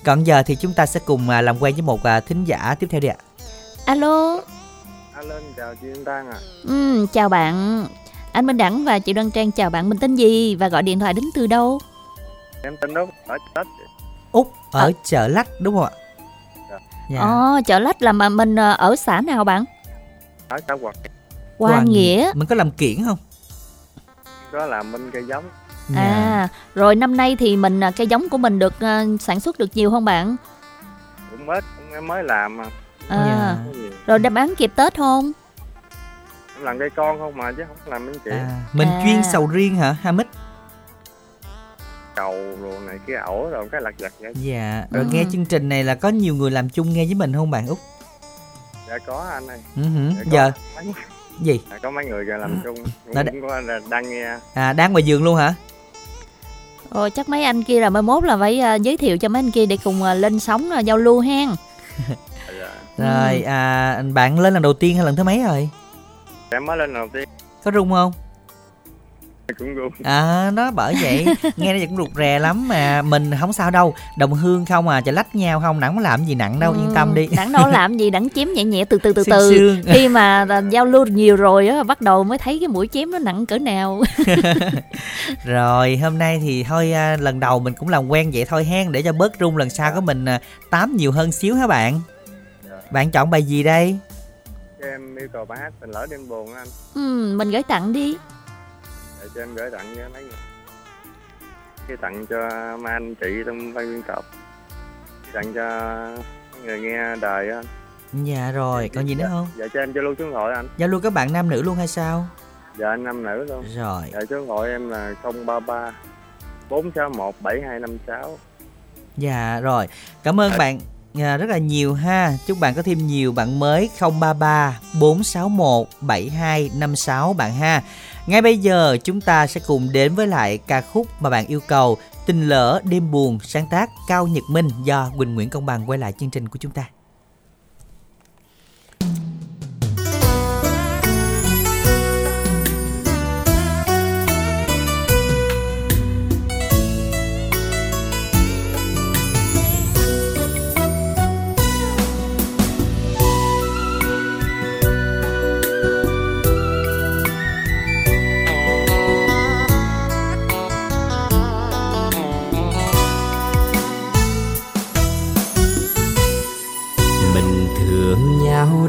Còn giờ thì chúng ta sẽ cùng à, làm quen với một à, thính giả tiếp theo đi ạ. Alo. Alo, chào chị Yên Tăng à. ừ, chào bạn anh Minh Đẳng và chị Đoan Trang chào bạn mình tên gì và gọi điện thoại đến từ đâu Em tên Út, ở Tết. út ở chợ lách đúng không ạ dạ. Ồ, chợ lách là mà mình ờ, ở xã nào bạn Ở xã Quảng Hoa Nghĩa mình có làm kiển không có làm bên cây giống. Dạ. à rồi năm nay thì mình ờ, cây giống của mình được ờ, sản xuất được nhiều không bạn Cũng mới, cũng em mới làm mà. à, Dạ. Có gì. rồi đáp án kịp Tết không Em làm cây con không mà chứ không làm bên chị. à, mình À. chuyên sầu riêng hả Hamid Cầu rồi này kia ổ rồi cái lặt vặt vậy. dạ rồi Ừ. nghe chương trình này là có nhiều người làm chung nghe với mình không bạn út Dạ có anh ơi. ừ hử. Dạ, mấy- gì dạ, có mấy người làm chung. Nó Cũng, cũng có là đang nghe. à đang ngoài giường luôn hả Ồ, chắc mấy anh kia là mai mốt là phải ờ, giới thiệu cho mấy anh kia để cùng ờ, lên sóng ờ, giao lưu hen Dạ. rồi à bạn lên lần đầu tiên hay lần thứ mấy rồi Em mới lên đầu tiên. có rung không? Cũng luôn. à nó bởi vậy. Nghe nó cũng rụt rè lắm mà mình không sao đâu. Đồng hương không à chả lách nhau không nặng có làm gì nặng đâu yên tâm đi. đặng đâu làm gì đặng chém nhẹ nhẹ từ từ từ từ. khi mà giao lưu nhiều rồi á bắt đầu mới thấy cái mũi chém nó nặng cỡ nào. Rồi hôm nay thì thôi à, lần đầu mình cũng làm quen vậy thôi hen để cho bớt rung lần sau của mình à, tám nhiều hơn xíu hả bạn? Dạ. bạn chọn bài gì đây Em yêu cầu bài hát tình lỡ đêm buồn á anh. ừ, mình gửi tặng đi Để cho em gửi tặng cho mấy người. Cái tặng cho mấy anh chị trong ban biên tập. Tặng cho người nghe đài á anh. dạ rồi còn gì nữa không Dạ cho em cho lưu số điện thoại anh. giao lưu các bạn nam nữ luôn hay sao Dạ anh nam nữ luôn. rồi Dạ số điện thoại em là 033 461 7256. Dạ rồi, cảm ơn bạn à, rất là nhiều ha. Chúc bạn có thêm nhiều bạn mới 033 461 7256 bạn ha. Ngay bây giờ chúng ta sẽ cùng đến với lại ca khúc mà bạn yêu cầu Tình lỡ đêm buồn sáng tác Cao Nhật Minh do Quỳnh Nguyễn Công Bằng quay lại chương trình của chúng ta.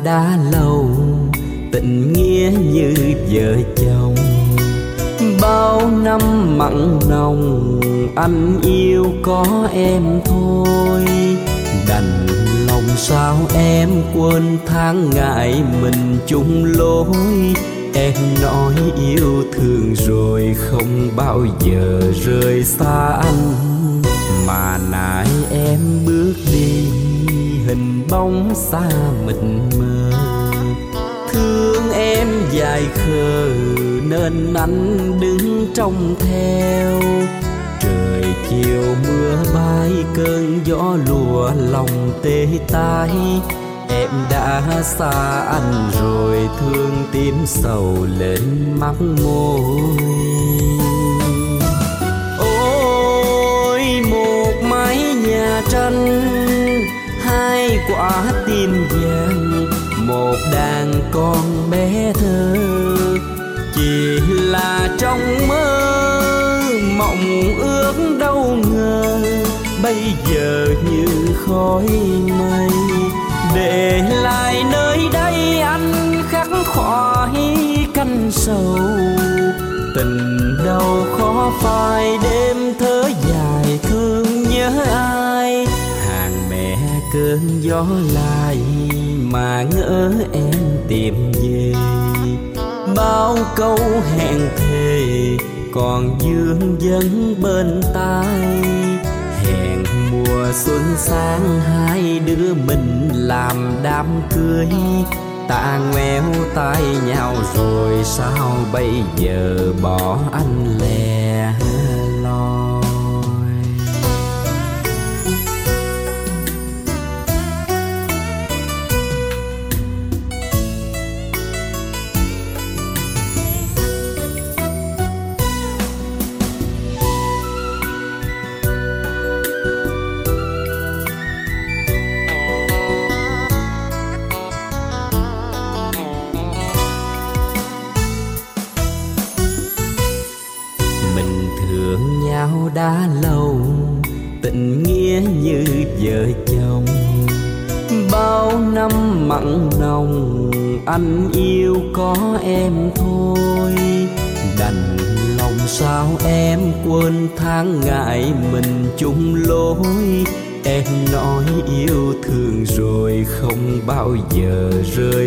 Đã lâu, tình nghĩa như vợ chồng. Bao năm mặn nồng, anh yêu có em thôi. Đành lòng sao em quên tháng ngày mình chung lối. Em nói yêu thương rồi không bao giờ rời xa anh. Mà nãy em bước đi, hình bóng xa mịt mờ dài khờ, nên anh đứng trông theo. Trời chiều mưa bay, cơn gió lùa, lòng tê tái. Em đã xa anh rồi, thương tim sầu lên mắt môi. Ôi, một mái nhà tranh, hai quả tim vàng một đàn con bé thơ. Chỉ là trong mơ, mộng ước đâu ngờ. Bây giờ như khói mây, để lại nơi đây anh khắc khoải canh sầu. Tình đau khó phai đêm thở dài thương nhớ ai. Hàng mẹ cơn gió lại mà ngỡ em tìm về bao câu hẹn thề còn dương vấn bên tai. Hẹn mùa xuân sang hai đứa mình làm đám cưới. Ta ngoéo tay nhau rồi sao bây giờ bỏ anh lẻ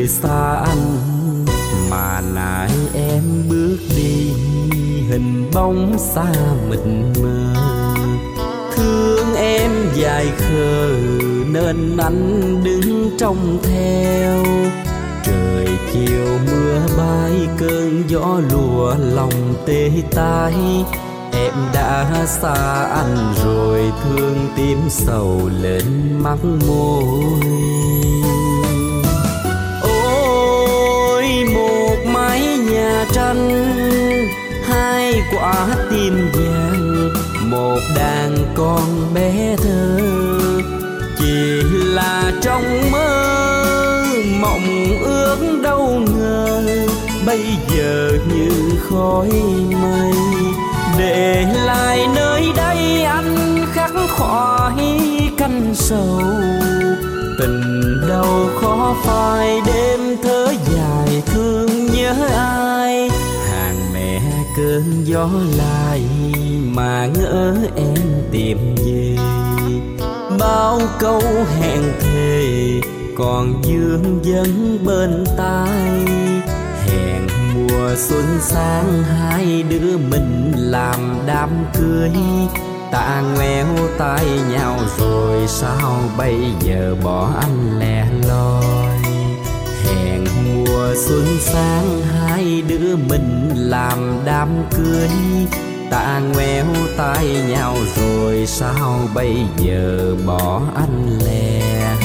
xa anh, mà nãy em bước đi. Hình bóng xa mịt mờ, thương em dài khờ, nên anh đứng trông theo. Trời chiều mưa bay, cơn gió lùa lòng tê tái. Em đã xa anh rồi, thương tim sầu lên mắt môi. Xanh hai quả tim vàng, một đàn con bé thơ. Chỉ là trong mơ, mộng ước đâu ngờ, bây giờ như khói mây. Để lại nơi đây anh khắc khoải canh sầu. Tình đau khó phai đêm thở dài thương nhớ ai cơn gió lại mà ngỡ em tìm về. Bao câu hẹn thề còn dương vấn bên tai. Hẹn mùa xuân sang hai đứa mình làm đám cưới. Ta ngoéo tay nhau rồi sao bây giờ bỏ anh lẻ loi? Mùa xuân sang hai đứa mình làm đám cưới. Ta ngoéo tay nhau rồi sao bây giờ bỏ anh lẻ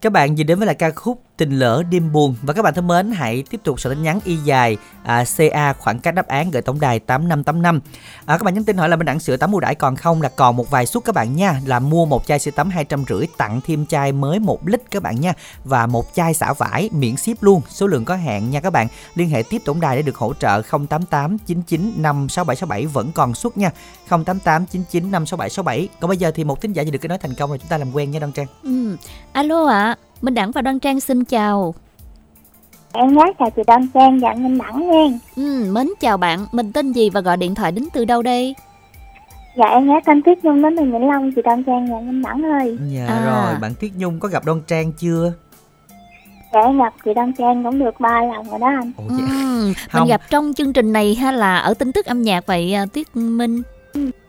Các bạn vừa đến với lại ca khúc Tình lỡ đêm buồn. Và các bạn thân mến hãy tiếp tục soạn tin nhắn y dài à, CA khoảng cách đáp án gửi tổng đài tám năm tám năm. À, các bạn nhắn tin hỏi là bên đẳng sữa tắm ưu đãi còn không? Là còn một vài suất các bạn nha. Là mua một chai sữa tắm 250 tặng thêm chai mới một lít các bạn nha. Và một chai xả vải miễn ship luôn. Số lượng có hạn nha các bạn. Liên hệ tiếp tổng đài để được hỗ trợ 088 99 56767 vẫn còn suất nha. 088 99 56767 còn bây giờ thì một thính giả gì được cái nói thành công rồi chúng ta làm quen nha Đăng Trang. Ừ. Alo ạ, Minh Đẳng và Đoan Trang xin chào. Em gái chào chị Đoan Trang và anh Minh Đẳng nha. Ừ, mến chào bạn, mình tên gì và gọi điện thoại đến từ đâu đây? Dạ em gái tên Tuyết Nhung đến từ Vĩnh Long, chị Đoan Trang và anh Minh Đẳng ơi. Dạ À. rồi bạn Tuyết Nhung có gặp Đoan Trang chưa Dạ em gặp chị Đoan Trang cũng được ba lần rồi đó anh. Ừ, dạ. mình Không. gặp trong chương trình này hay là ở tin tức âm nhạc vậy à, Tuyết Minh?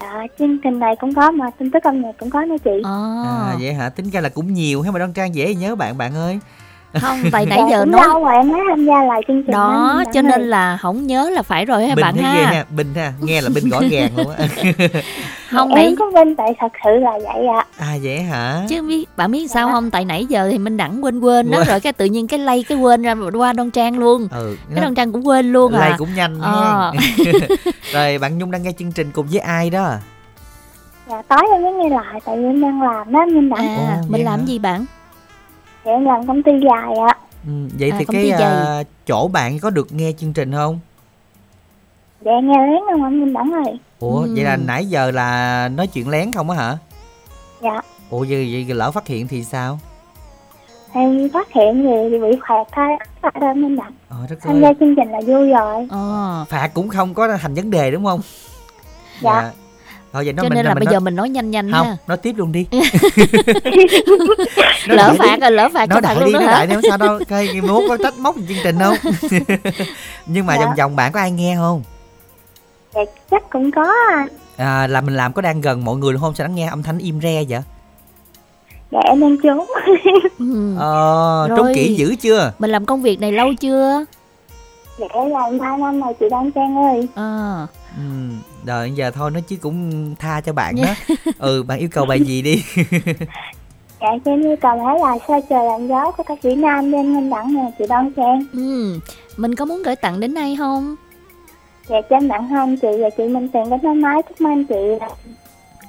Dạ chương trình này cũng có mà tin tức âm nhạc cũng có nữa chị. Ờ, À vậy hả? Tính ra là cũng nhiều hay mà Đoan Trang dễ nhớ bạn bạn ơi. Không, tại nãy dạ, giờ nói lâu rồi em mới tham gia lại chương trình đó cho nên là không nhớ là phải rồi ha Bình bạn ha. ha, Bình ha, nghe là Bình rõ ràng luôn á. Không em nãy có vinh tại thật sự là vậy ạ. à vậy hả? chứ biết bạn biết sao Dạ. không tại nãy giờ thì Minh Đẳng quên quên đó rồi cái tự nhiên cái lay cái quên ra qua Đoan Trang luôn. Ừ, Cái Đoan Trang cũng quên luôn Lay à. cũng nhanh Ờ. Rồi bạn Nhung đang nghe chương trình cùng với ai đó? Dạ tối em mới nghe lại tại vì em đang làm đó Minh Đẳng. À, mình vậy làm hả? gì bạn? Dạ em làm công ty dài ạ. Ừ, vậy À, thì cái à, chỗ bạn có được nghe chương trình không? Dạ nghe lén không anh Minh Đẳng ơi. Ủa Ừ. vậy là nãy giờ là nói chuyện lén không á hả? Dạ Ủa vậy, vậy lỡ phát hiện thì sao? em phát hiện thì bị phạt thôi. Phạt đó Minh Đẳng. Ờ Tham gia chương trình là vui rồi. Ờ. Phạt cũng không có thành vấn đề đúng không? Dạ. Thôi vậy nó cho mình nên là mình bây nói- giờ mình nói nhanh nhanh không ha. nói tiếp luôn đi. Lỡ phạt rồi lỡ phạt nó đại luôn đi đó nó đại đi không sao đâu. Cái mốt có trách móc chương trình không nhưng mà Dạ. vòng vòng bạn có ai nghe không? Dạ chắc cũng có à. à, là mình làm có đang gần mọi người luôn không? Sao nó nghe âm thanh im re vậy? Dạ em đang trốn. Ừ. ờ trốn Rồi. kỹ dữ chưa? Mình làm công việc này lâu chưa? Dạ em làm hai năm rồi chị Đoan Trang ơi. À ừ rồi giờ thôi nó chứ cũng tha cho bạn đó ừ bạn yêu cầu bài gì đi? Dạ cho em yêu cầu hỏi là sao trời lạnh gió của ca sĩ nam bên Minh Đẳng nè chị Đoan Trang. Ừ. mình có muốn gửi tặng đến ai không? Dạ cho em tặng hai anh chị và chị Minh Tiền đến nói máy chúc mấy anh chị là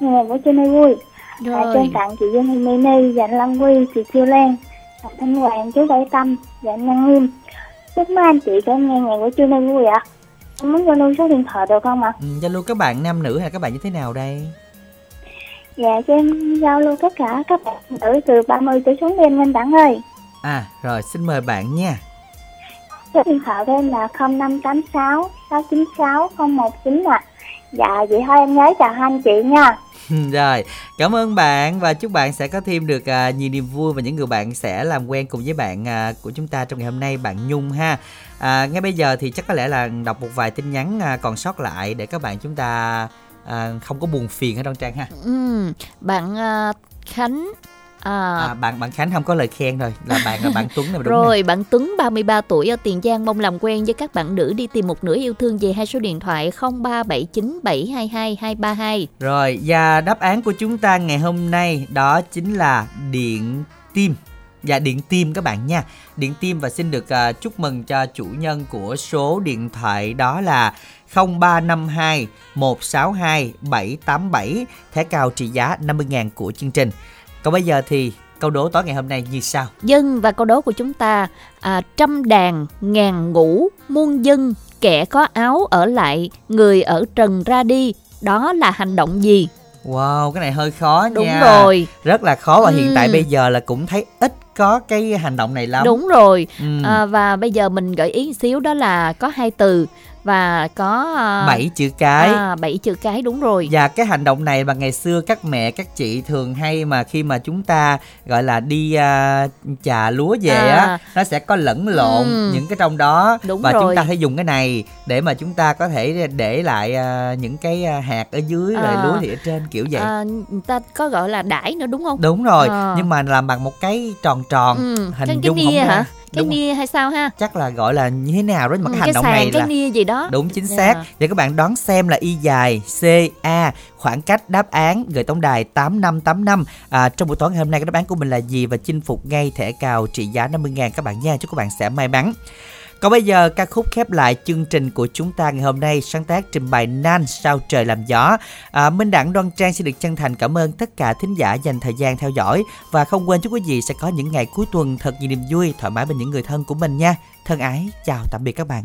ngày buổi trưa nay vui. Dạ, cho rồi. em tặng chị Dương Thị Mini và anh Lâm Quy chị Chiêu Lan Thanh Hoàng chú Đại Tâm và anh Năng Nghiêm chúc mấy anh chị có nghe ngày buổi trưa nay vui ạ em muốn giao lưu số điện thoại được không ạ Ừ, zalo các bạn nam nữ hay các bạn như thế nào đây dạ cho em giao lưu tất cả các bạn nữ từ 30 tuổi xuống đêm Minh Đẳng ơi à rồi xin mời bạn nha Số điện thoại của em là 0586 696 019 ạ. Dạ, vậy thôi em nhớ chào hai anh chị nha. rồi cảm ơn bạn và chúc bạn sẽ có thêm được à, nhiều niềm vui và những người bạn sẽ làm quen cùng với bạn à, của chúng ta trong ngày hôm nay bạn Nhung ha à, ngay bây giờ thì chắc có lẽ là đọc một vài tin nhắn à, còn sót lại để các bạn chúng ta à, không có buồn phiền ở trong trang ha ừ. bạn à, khánh à, à, bạn bạn Khánh không có lời khen rồi là bạn là bạn Tuấn này đúng Rồi, bạn Tuấn 33 tuổi ở Tiền Giang mong làm quen với các bạn nữ đi tìm một nửa yêu thương về hai số điện thoại 0379 722 232. Rồi và đáp án của chúng ta ngày hôm nay đó chính là điện tim. Dạ điện tim các bạn nha. Điện tim và xin được à, chúc mừng cho chủ nhân của số điện thoại đó là 0352 162 787 thẻ cào trị giá 50.000 của chương trình. Còn bây giờ thì câu đố tối ngày hôm nay như sau. Dân và câu đố của chúng ta à, trăm đàn ngàn ngũ muôn dân kẻ có áo ở lại người ở trần ra đi đó là hành động gì Wow, cái này hơi khó đúng nha. rồi Rất là khó và hiện Ừ. tại bây giờ là cũng thấy ít có cái hành động này lắm. đúng rồi Ừ. à, và bây giờ mình gợi ý xíu đó là có hai từ và có à, Bảy chữ cái. à, bảy chữ cái đúng rồi Và cái hành động này mà ngày xưa các mẹ các chị thường hay mà khi mà chúng ta gọi là đi à, chà lúa về À. á nó sẽ có lẫn lộn Ừ. những cái trong đó Đúng và rồi. chúng ta sẽ dùng cái này để mà chúng ta có thể để lại à, những cái hạt ở dưới rồi À. lúa thì ở trên kiểu vậy. à, ta có gọi là đãi nữa đúng không Đúng rồi, À. nhưng mà làm bằng một cái tròn tròn ừ. hình cái, cái dung không nia ra. hả cái Đúng nia hay sao ha Chắc là gọi là như thế nào đó mà Ừ, cái hành động sàn này cái là nia gì đó Đúng chính Dạ. xác. Vậy các bạn đoán xem là y dài C A khoảng cách đáp án gửi tổng đài 8585. À, trong buổi tối ngày hôm nay cái đáp án của mình là gì và chinh phục ngay thẻ cào trị giá 50 000 các bạn nha. Chúc các bạn sẽ may mắn. Còn bây giờ ca khúc khép lại chương trình của chúng ta ngày hôm nay sáng tác trình bày Nan sao trời làm gió. À, Minh Đẳng Đoan Trang xin được chân thành cảm ơn tất cả thính giả dành thời gian theo dõi và không quên chúc quý vị sẽ có những ngày cuối tuần thật nhiều niềm vui thoải mái bên những người thân của mình nha. Thân ái chào tạm biệt các bạn.